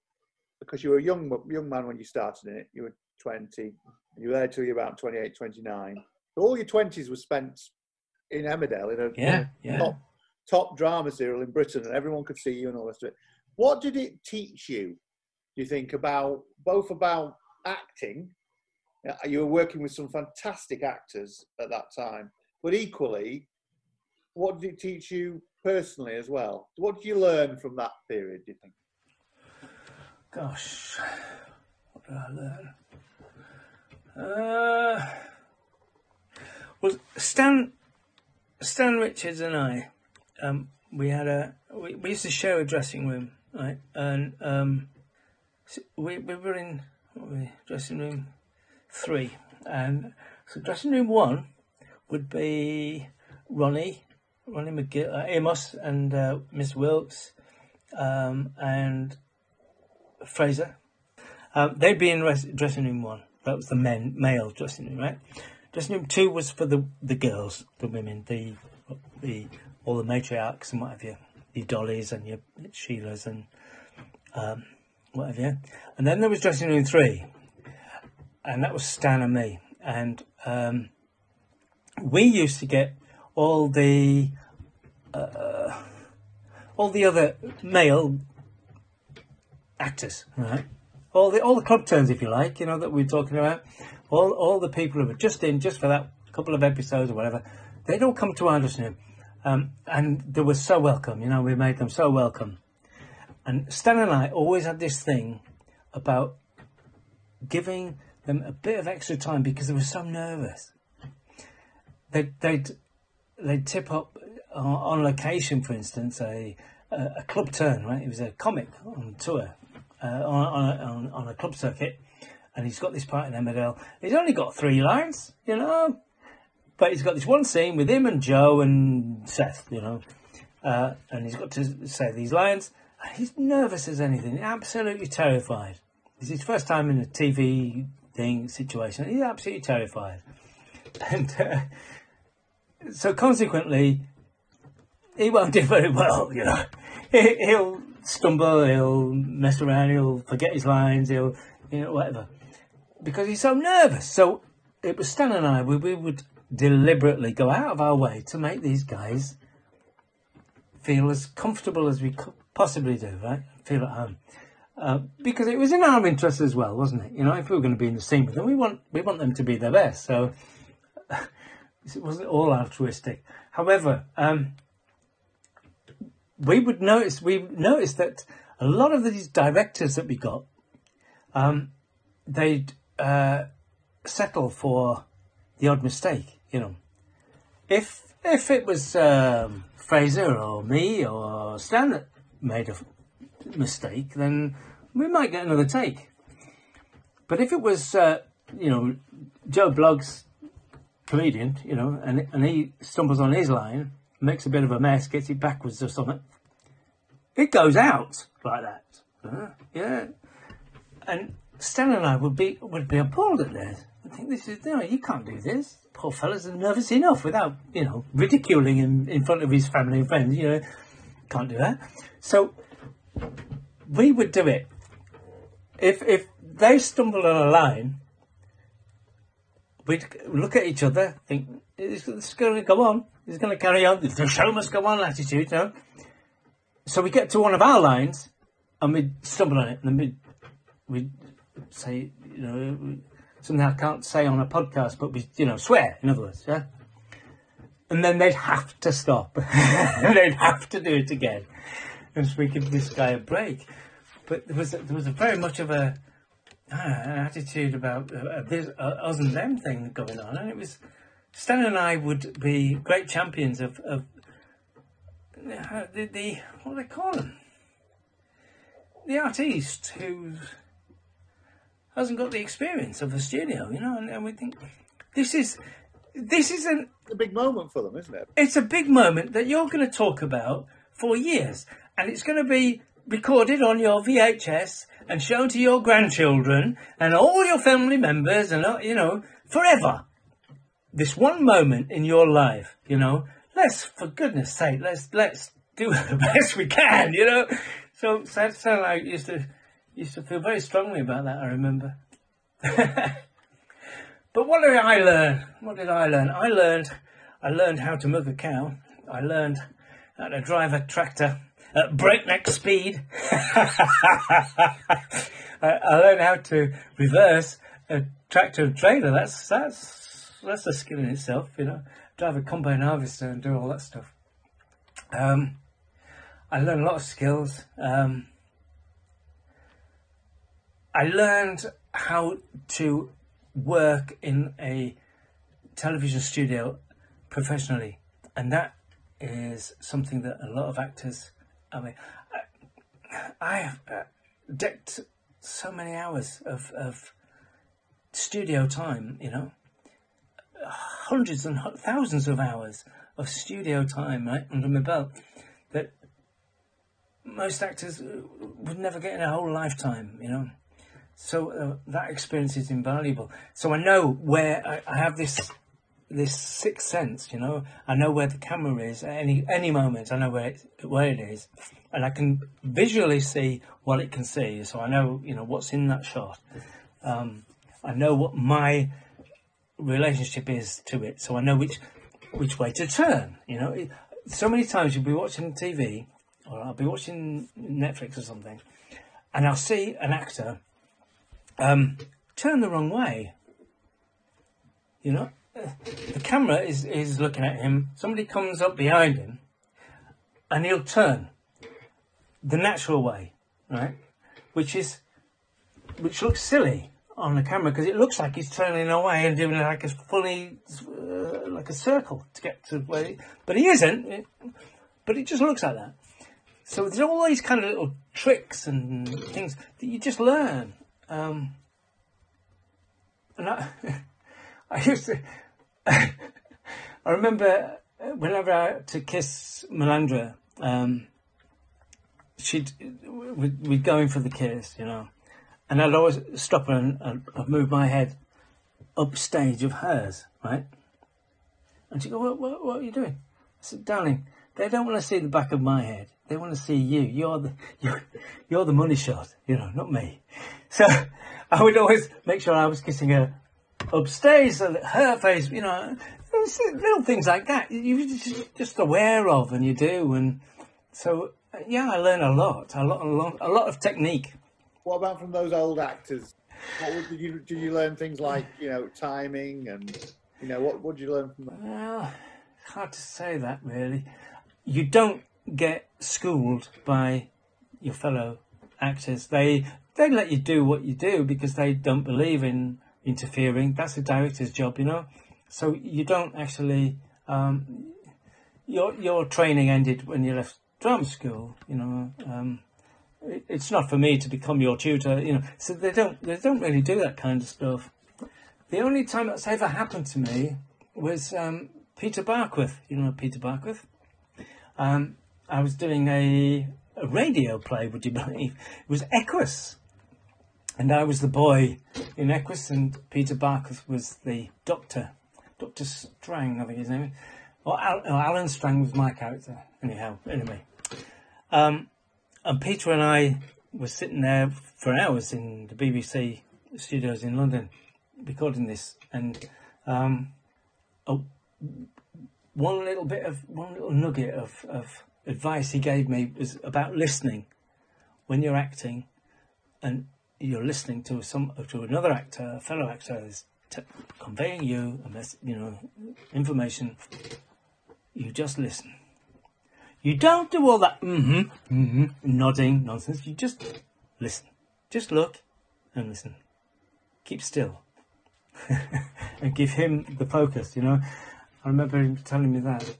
Because you were a young young man when you started in it. You were twenty, you were there till you were about 28, 29. So all your twenties were spent in Emmerdale in a, in Yeah, a yeah. top top drama serial in Britain, and everyone could see you and all the rest of it. What did it teach you? Do you think about both about acting? uh, You were working with some fantastic actors at that time, but equally, what did it teach you personally as well? What did you learn from that period? Do you think? Gosh, what did I learn? Uh, well, Stan, Stan Richards and I, um, we had a we, we used to share a dressing room, right? And um, we we were in what were we, dressing room three, and so dressing room one would be Ronnie, Ronnie Magill, uh, Amos, and uh, Miss Wilkes, um, and Fraser. Um, they'd be in res- dressing room one. That was the men, male dressing room, right? Dressing room two was for the the girls, the women, the the all the matriarchs and what have you, your dollies and your Sheilas and um, what have you. And then there was dressing room three, and that was Stan and me. And um, we used to get all the uh, all the other male actors, right? All the all the club turns, if you like, you know that we're talking about. All all the people who were just in just for that couple of episodes or whatever, they'd all come to room, um, and they were so welcome. You know, we made them so welcome. And Stan and I always had this thing about giving them a bit of extra time because they were so nervous. They'd they'd, they'd tip up on, on location, for instance, a a a club turn. Right, it was a comic on tour uh, on, on, a, on on a club circuit, and he's got this part in Emmerdale. He's only got three lines, you know, but he's got this one scene with him and Joe and Seth, you know, uh, and he's got to say these lines. He's nervous as anything, absolutely terrified. It's his first time in a TV thing situation. He's absolutely terrified, and uh, so consequently, he won't do very well. You know, he, he'll stumble, he'll mess around, he'll forget his lines, he'll you know whatever, because he's so nervous. So it was Stan and I. We, we would deliberately go out of our way to make these guys feel as comfortable as we could possibly do, right? Feel at home. Uh, because it was in our interest as well, wasn't it? You know, if we were going to be in the scene with them, we want we want them to be their best. So it wasn't all altruistic. However, um, we would notice we noticed that a lot of these directors that we got, um, they'd uh, settle for the odd mistake. You know, if if it was um, Fraser or me or Stan that made a mistake, then we might get another take. But if it was, uh, you know, Joe Blogg's comedian, you know, and and he stumbles on his line, makes a bit of a mess, gets it backwards or something, it goes out like that. Uh, yeah, and Stan and I would be would be appalled at this. I think this is no, you can't do this. Poor fella's nervous enough without you know ridiculing him in front of his family and friends. You know, can't do that. So we would do it if if they stumbled on a line, we'd look at each other, think it's, it's going to go on, it's going to carry on. The show must go on, attitude. So we get to one of our lines, and we stumble on it, and we we say, you know, something I can't say on a podcast, but we, you know, swear. In other words, yeah. And then they'd have to stop. they'd have to do it again, and so we give this guy a break. But there was there was very much of a attitude about uh, this uh, us and them thing going on, and it was Stan and I would be great champions of, of uh, the, the what do they call them? The artiste who hasn't got the experience of a studio, you know, and, and we think this is this is an, a big moment for them, isn't it? It's a big moment that you're going to talk about for years, and it's going to be recorded on your VHS and shown to your grandchildren and all your family members, and uh, you know, forever. This one moment in your life, you know, let's, for goodness sake, let's let's do the best we can, you know. So, so, so I used to used to feel very strongly about that. I remember. but what did I learn? What did I learn? I learned I learned how to milk a cow. I learned how to drive a tractor at breakneck speed. I, learned how to reverse a tractor and trailer. That's that's that's a skill in itself, you know. Drive a combine harvester and do all that stuff. Um, I learned a lot of skills. Um, I learned how to work in a television studio professionally, and that is something that a lot of actors. I mean, I, I have uh, decked so many hours of, of studio time, you know, hundreds and thousands of hours of studio time right under my belt that most actors uh, would never get in a whole lifetime, you know. So uh, that experience is invaluable. So I know where I, I have this this sixth sense, you know. I know where the camera is at any any moment. I know where it, where it is, and I can visually see what it can see. So I know, you know, what's in that shot. Um, I know what my relationship is to it, so I know which which way to turn. You know, so many times you'll be watching TV, or I'll be watching Netflix or something, and I'll see an actor um, turn the wrong way. You know, the camera is, is looking at him. Somebody comes up behind him, and he'll turn the natural way, right? Which is, which looks silly on the camera because it looks like he's turning away and doing like a fully, uh, like a circle to get to where, he, but he isn't. It, but it just looks like that. So there's all these kind of little tricks and things that you just learn. Um, and I, I used to, I remember whenever I to kiss Malandra, um, she'd, we'd, we'd go in for the kiss, you know, and I'd always stop her and I'd move my head upstage of hers, right? And she'd go, what, what, what are you doing? I said, darling, they don't want to see the back of my head. They want to see you. You're the you're, you're the money shot, you know, not me. So I would always make sure I was kissing her upstairs that her face, you know, little things like that you just, aware of and you do. And so, yeah, I learn a lot, a lot, a lot, a lot of technique. What about from those old actors? What would, did you did you learn things like you know timing and you know what what did you learn from them? Well, hard to say that really. You don't get schooled by your fellow actors. They they let you do what you do because they don't believe in interfering. That's a director's job, you know. So you don't actually. Um, your your training ended when you left drama school, you know. Um, it, it's not for me to become your tutor, you know. So they don't they don't really do that kind of stuff. The only time that's ever happened to me was um, Peter Barkworth. You know Peter Barkworth. Um, I was doing a, a radio play, would you believe? It was Equus. And I was the boy in Equus, and Peter Barkworth was the doctor. Dr. Strang, I think his name is. Or Al- no, Alan Strang was my character. Anyhow, anyway. Um, and Peter and I were sitting there for hours in the BBC studios in London recording this, and um, oh, one little bit of one little nugget of, of advice he gave me was about listening when you're acting, and you're listening to some to another actor, a fellow actor is t- conveying you a mess, you know information. You just listen. You don't do all that mm-hmm, mm-hmm, nodding nonsense. You just listen. Just look and listen. Keep still. and give him the focus, you know. I remember him telling me that.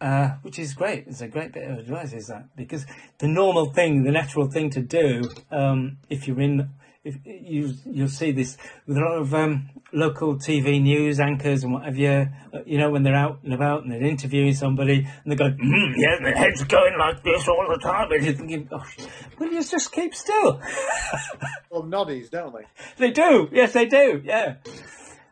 Uh, which is great. It's a great bit of advice, is that? Because the normal thing, the natural thing to do, um, if you're in, if you, you'll see this with a lot of um, local TV news anchors and whatever, you, uh, you know, when they're out and about and they're interviewing somebody and they go, mm, yeah, their head's going like this all the time. And you're thinking, oh, well, you just keep still. Well, noddies, don't they? They do. Yes, they do. Yeah.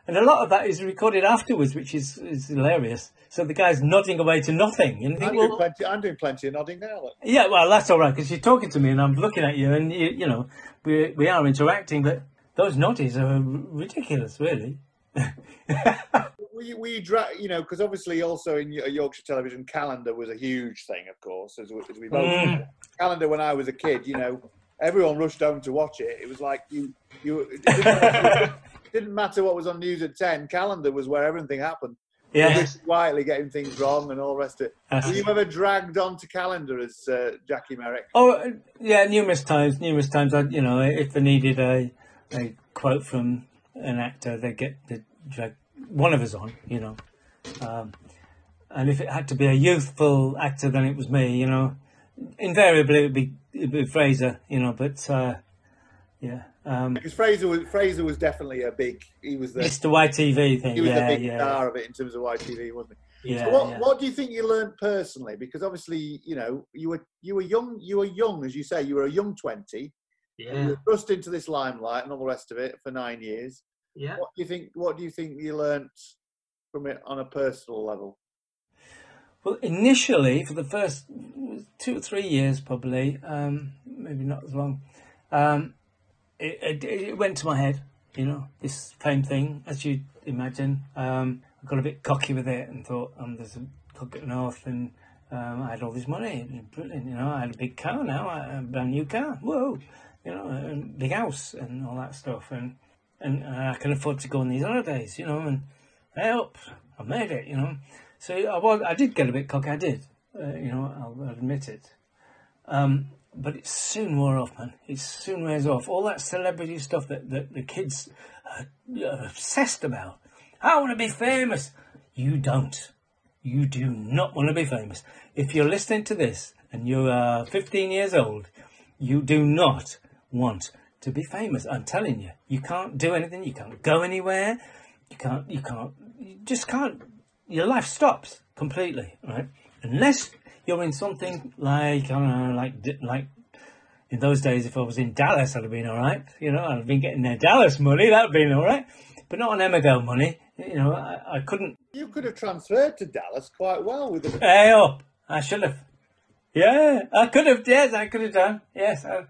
And a lot of that is recorded afterwards, which is, is hilarious. So the guy's nodding away to nothing. And I'm think, doing, well, plenty, I'm doing plenty of nodding now. Yeah, well, that's all right because you're talking to me and I'm looking at you, and you, you know, we we are interacting, but those noddies are ridiculous, really. We we dra- you know because obviously also in Yorkshire television calendar was a huge thing of course as, we- as we both Mm. calendar when I was a kid you know everyone rushed home to watch it it was like you you didn't, matter, it didn't matter what was on news at 10 calendar was where everything happened Yeah. Quietly getting things wrong and all the rest of it That's were you ever dragged onto calendar as uh, Jackie Merrick Oh, uh, yeah, numerous times, numerous times. I, you know, if they needed a a quote from an actor, they get the drag one of us on, you know. Um, and if it had to be a youthful actor, then it was me, you know. Invariably, it'd be, it'd be Fraser, you know. But uh, yeah, um, because Fraser was Fraser was definitely a big he was the it's the YTV thing. he was yeah, the big yeah. star of it in terms of YTV, wasn't he? Yeah, so what, yeah. what do you think you learned personally? Because obviously, you know, you were you were young, you were young, as you say, you were a young twenty. You were thrust into this limelight and all the rest of it for nine years. Yeah. What do you think? What do you think you learnt from it on a personal level? Well, initially, for the first two or three years, probably, um, maybe not as long, um, it, it, it went to my head, you know, this fame thing, as you'd imagine. Um, I got a bit cocky with it and thought, um, there's a cook at North and um, I had all this money. Brilliant, you know, I had a big car now, a brand new car, whoa, you know, a big house and all that stuff. And, and I can afford to go on these holidays, you know, and help, I made it, you know. So I was, I did get a bit cocky. I did, uh, you know, I'll admit it. Um, but it soon wore off, man. It soon wears off. All that celebrity stuff that, that the kids are, are obsessed about. I want to be famous. You don't. You do not want to be famous. If you're listening to this and you are 15 years old, you do not want to be famous. I'm telling you, you can't do anything. You can't go anywhere. You can't. You can't. You just can't. Your life stops completely, right? Unless you're in something like I don't know, like like in those days. If I was in Dallas, I'd have been all right. You know, I'd have been getting their Dallas money. That'd been all right. But not on Emmerdale money. You know, I, I couldn't. You could have transferred to Dallas quite well with the. Hey up! I should have. Yeah, I could have. Yes, I could have done. Yes, I,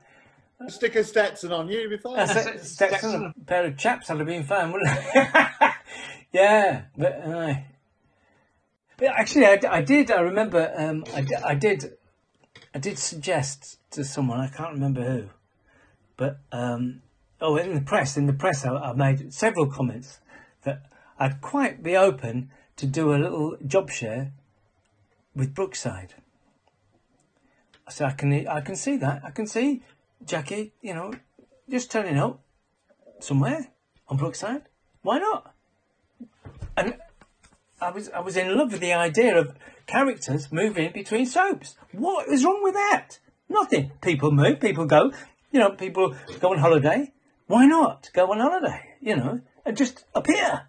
Stick a Stetson on you, you'd be fine. a Stetson, a pair of chaps, I'd have been fine, wouldn't I? yeah, but uh, but actually, I, I did. I remember. Um, I, di- I did. I did suggest to someone. I can't remember who, but um, oh, in the press. In the press, I, I made several comments that I'd quite be open to do a little job share with Brookside. So I can I can see that. I can see Jackie, you know, just turning up somewhere on Brookside. Why not? And I was I was in love with the idea of characters moving between soaps. What is wrong with that? Nothing. People move, people go. You know, people go on holiday. Why not go on holiday? You know, and just appear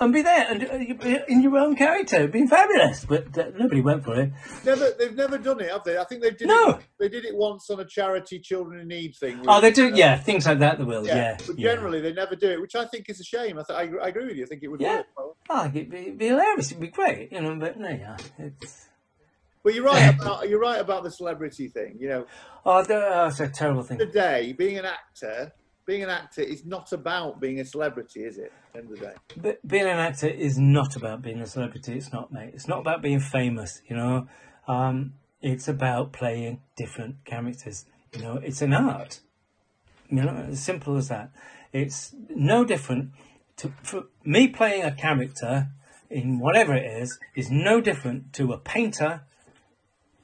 and be there and uh, in your own character. It'd been fabulous, but uh, nobody went for it. Never, they've never done it, have they? I think they did. No. It, they did it once on a charity children in need thing. Oh, they do. Yeah, things like that. They will. Yeah, but yeah. generally they never do it, which I think is a shame. I, th- I, agree- I agree with you. I think it would Yeah. work well. Oh, it'd be, it'd be hilarious. It'd be great, you know. But no, yeah, it's Well, you're right about you're right about the celebrity thing. You know, Oh, the- oh, it's a terrible thing. today being an actor, being an actor is not about being a celebrity, is it? End of the day. But being an actor is not about being a celebrity. It's not, mate. It's not about being famous. You know, um, it's about playing different characters. You know, it's an art. You know, as simple as that. It's no different to for me playing a character in whatever it is is no different to a painter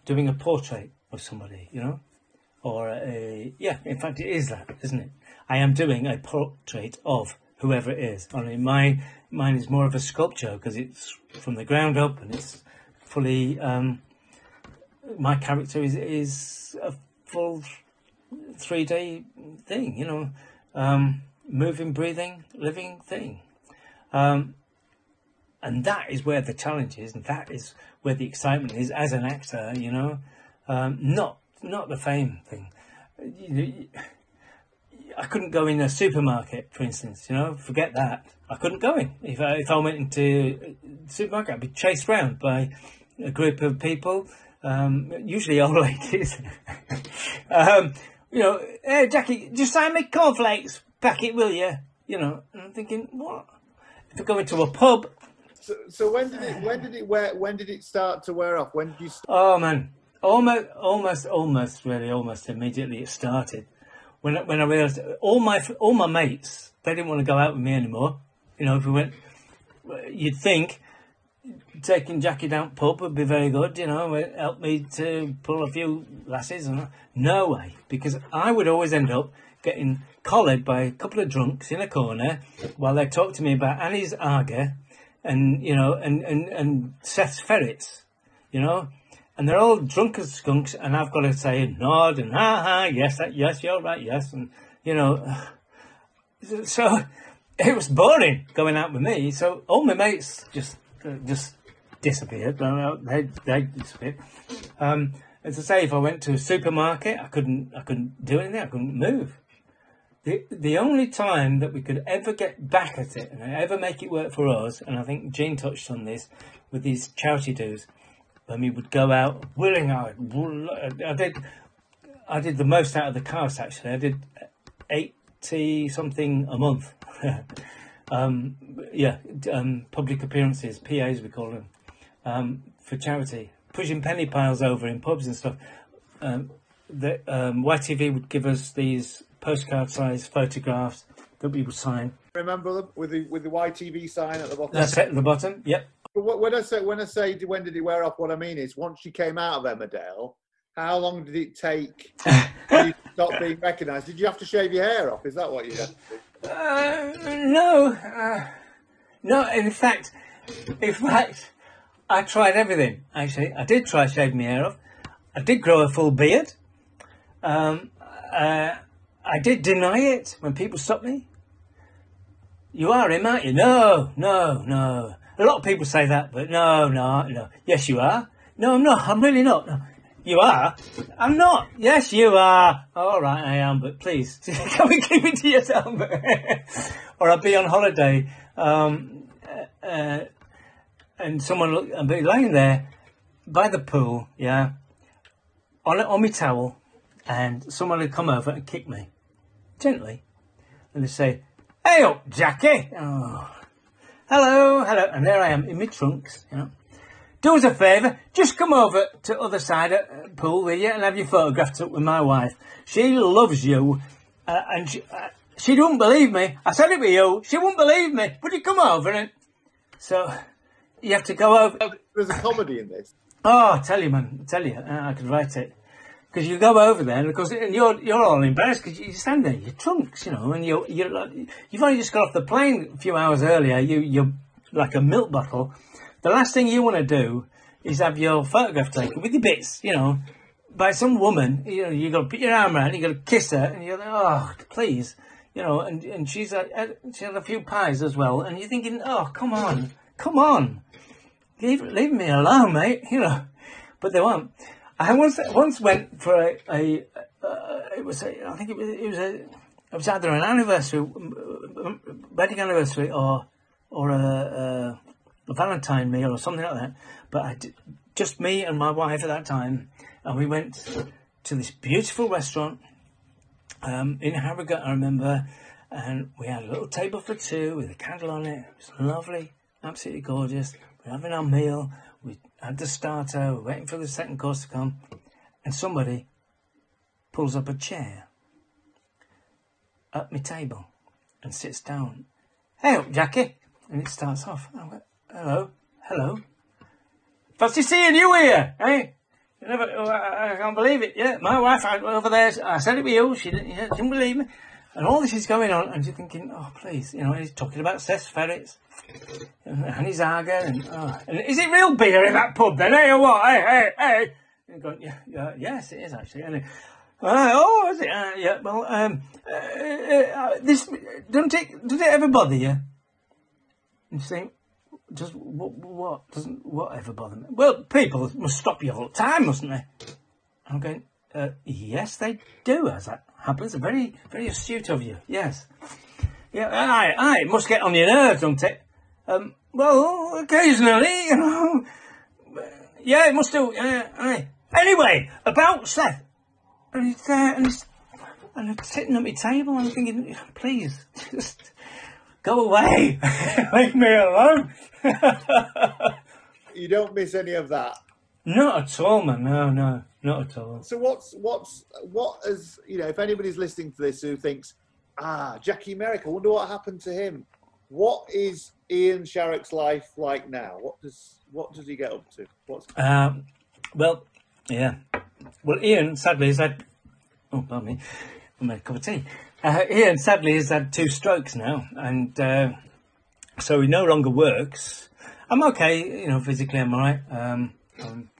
doing a portrait of somebody. You know, or a yeah. In fact, it is that, isn't it? I am doing a portrait of whoever it is. Only my mine is more of a sculpture because it's from the ground up and it's fully. Um, my character is is a full three D thing. You know, um, moving, breathing, living thing. Um, and that is where the challenge is, and that is where the excitement is as an actor. You know, um, not not the fame thing. You know, I couldn't go in a supermarket, for instance. You know, forget that. I couldn't go in if I, if I went into a supermarket. I'd be chased around by a group of people, um, usually old ladies. um, you know, hey Jackie, just sign me cornflakes packet, will you? You know, and I'm thinking, what? If I go into a pub, So, so when did it when did it wear when did it start to wear off? When did you start? Oh man, almost, almost, almost, really, almost immediately it started. When when I realised all my all my mates they didn't want to go out with me anymore. You know, if we went, you'd think taking Jackie down pub would be very good. You know, it help me to pull a few lasses and no way because I would always end up getting collared by a couple of drunks in a corner while they talk to me about Annie's Aga and you know and and and Seth's ferrets. You know, and they're all drunk as skunks, and I've got to say nod and ha ha, yes, that, yes, you're right, yes, and you know, so it was boring going out with me. So all my mates just uh, just disappeared. They they disappeared. Um, as I say, if I went to a supermarket, I couldn't I couldn't do anything. I couldn't move. The the only time that we could ever get back at it and ever make it work for us, and I think Gene touched on this with these charity dues, when we would go out willing I I did I did the most out of the cast actually. I did eighty something a month. um, yeah, um, public appearances, PAs we call them, um, for charity, pushing penny piles over in pubs and stuff. Um, the um, YTV would give us these postcard-sized photographs that we would sign. Remember them with the with the YTV sign at the bottom. That's it at the bottom. Yep. But what- when I say when I say when did it wear off, what I mean is once you came out of Emmerdale, how long did it take you to stop being recognised? Did you have to shave your hair off? Is that what you had? Uh, no, uh, no. In fact, in fact, I tried everything. Actually, I did try shaving my hair off. I did grow a full beard. Um, uh, I did deny it when people stopped me. You are him, aren't you? No, no, no. A lot of people say that, but no, no, no. Yes, you are. No, I'm not. I'm really not. No. You are? I'm not. Yes, you are. All right, I am, but please, can we keep it to yourself? or I'll be on holiday, um, uh, uh, and someone look, I'll be lying there by the pool, yeah, on on my towel, and someone would come over and kick me gently, and they say, "Hey up, Jackie." Oh, hello, hello, and there I am in my trunks, you know. Do us a favour, just come over to other side of the pool, will you, and have your photograph took with my wife. She loves you, uh, and she, uh, she don't believe me. I said it with you. She won't believe me. Would you come over and so you have to go over. There's a comedy in this. Oh, I tell you, man, I tell you, uh, I could write it. Because you go over there, and of course, and you're you're all embarrassed because you stand there, your trunks, you know, and you like, you've only just got off the plane a few hours earlier. You you're like a milk bottle. The last thing you want to do is have your photograph taken with your bits, you know, by some woman. You know, you got to put your arm around, you got to kiss her, and you're like, oh, please, you know, and and she's had, uh, had- she had a few pies as well, and you're thinking, oh, come on, come on, leave leave me alone, mate, you know, but they won't. I once once went for a, a uh, it was a, I think it was it was a it was either an anniversary, wedding anniversary, or or a, a a Valentine meal or something like that. But I did, just me and my wife at that time, and we went to this beautiful restaurant um, in Harrogate, I remember, and we had a little table for two with a candle on it. It was lovely, absolutely gorgeous. We're having our meal. Had the starter. Waiting for the second course to come, and somebody pulls up a chair at my table and sits down. Hey Jackie, and it starts off. I went, hello, hello. Fancy seeing you here, eh? You never, oh, I, I can't believe it. Yeah, my wife I, over there. I said it was you. She didn't, yeah, didn't believe me. And all this is going on, and you're thinking, oh, please, you know, he's talking about Seth's ferrets and Zaga, and, oh, and is it real beer in that pub then, Hey, or what? Hey, hey, hey. And going, yeah, yeah, yes, it is actually. And, uh, oh, is it? Uh, yeah, well, um, uh, uh, this, don't it, does it ever bother you? And you think, does what, what doesn't what ever bother me? Well, people must stop you all the time, mustn't they? I'm going. Uh, yes, they do. As that happens, very very astute of you. Yes. Yeah, aye, aye. It must get on your nerves, don't it? Um, well, occasionally, you know. Yeah, it must do. Uh, aye. Anyway, about Seth, and he's there, and he's and I'm sitting at my table, and I'm thinking, please, just go away, leave me alone. you don't miss any of that. Not at all, man. No, no, not at all. So what's what's what is you know if anybody's listening to this who thinks ah Jackie Merrick, I wonder what happened to him. What is Ian Sharrock's life like now? What does what does he get up to? What's um, well, yeah. Well, Ian sadly has had. Oh, pardon me. A cup of tea. Uh, Ian sadly has had two strokes now, and uh, so he no longer works. I'm okay, you know, physically I'm alright. Um, um,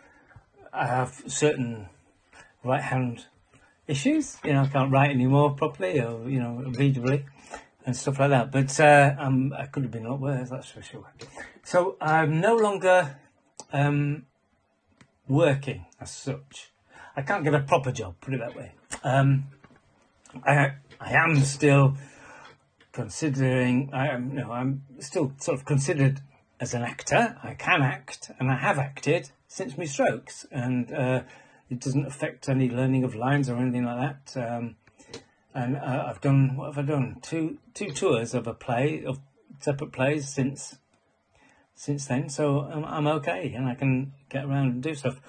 I have certain right hand issues, you know, I can't write anymore properly or, you know, readably and stuff like that. But uh, um, I could have been a lot worse, that's for sure. So I'm no longer um, working as such. I can't get a proper job, put it that way. Um, I, I am still considering, I am, no, I'm still sort of considered as an actor. I can act, and I have acted since my strokes, and uh, it doesn't affect any learning of lines or anything like that. Um, and uh, I've done what have I done? Two two tours of a play of separate plays since since then, so I'm, I'm okay, and I can get around and do stuff.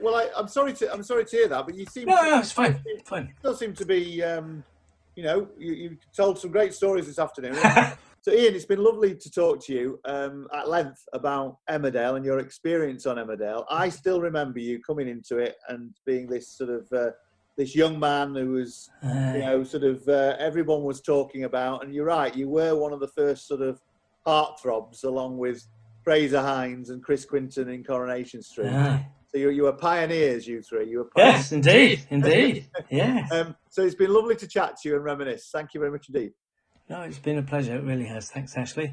Well, I, am sorry to I'm sorry to hear that, but you seem no, to, no, it's fine, fine. Still seem to be, um, you know, you, you told some great stories this afternoon. So, Ian, it's been lovely to talk to you um, at length about Emmerdale and your experience on Emmerdale. I still remember you coming into it and being this sort of uh, this young man who was, you know, sort of uh, everyone was talking about. And you're right, you were one of the first sort of heartthrobs, along with Frazer Hines and Chris Quinten in Coronation Street. Aye. So you, you were pioneers, you three. You were Yes, indeed, indeed. Yeah. um, so it's been lovely to chat to you and reminisce. Thank you very much indeed. No, it's been a pleasure. It really has. Thanks, Ashley.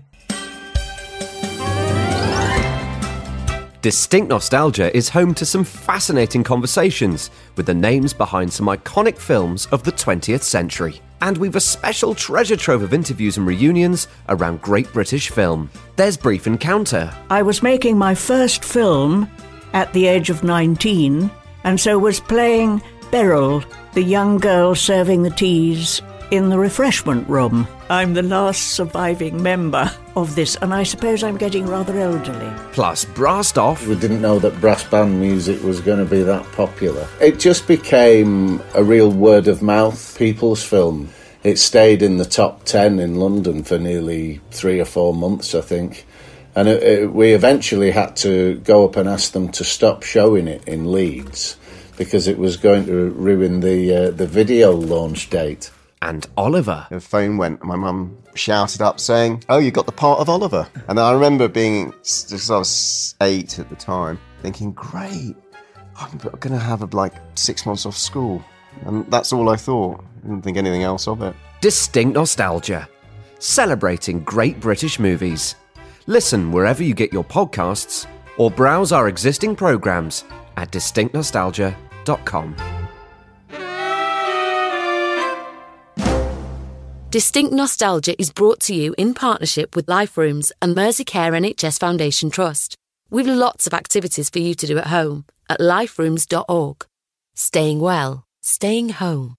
Distinct Nostalgia is home to some fascinating conversations with the names behind some iconic films of the 20th century. And we've a special treasure trove of interviews and reunions around great British film. There's Brief Encounter. I was making my first film at the age of 19, and so was playing Beryl, the young girl serving the teas in the refreshment room. I'm the last surviving member of this, and I suppose I'm getting rather elderly. Plus, Brassed Off. We didn't know that brass band music was going to be that popular. It just became a real word of mouth people's film. It stayed in the top 10 in London for nearly three or four months, I think. And it, it, we eventually had to go up and ask them to stop showing it in Leeds because it was going to ruin the uh, the video launch date. And Oliver. The phone went, and my mum shouted up saying, "Oh, you got the part of Oliver!" And I remember being, because I was eight at the time, thinking, "Great, I'm going to have like six months off school," and that's all I thought. I didn't think anything else of it. Distinct Nostalgia, celebrating great British movies. Listen wherever you get your podcasts, or browse our existing programs at distinctnostalgia.com. Distinct Nostalgia is brought to you in partnership with Life Rooms and Merseycare NHS Foundation Trust. We've lots of activities for you to do at home at liferooms.org. Staying well, staying home.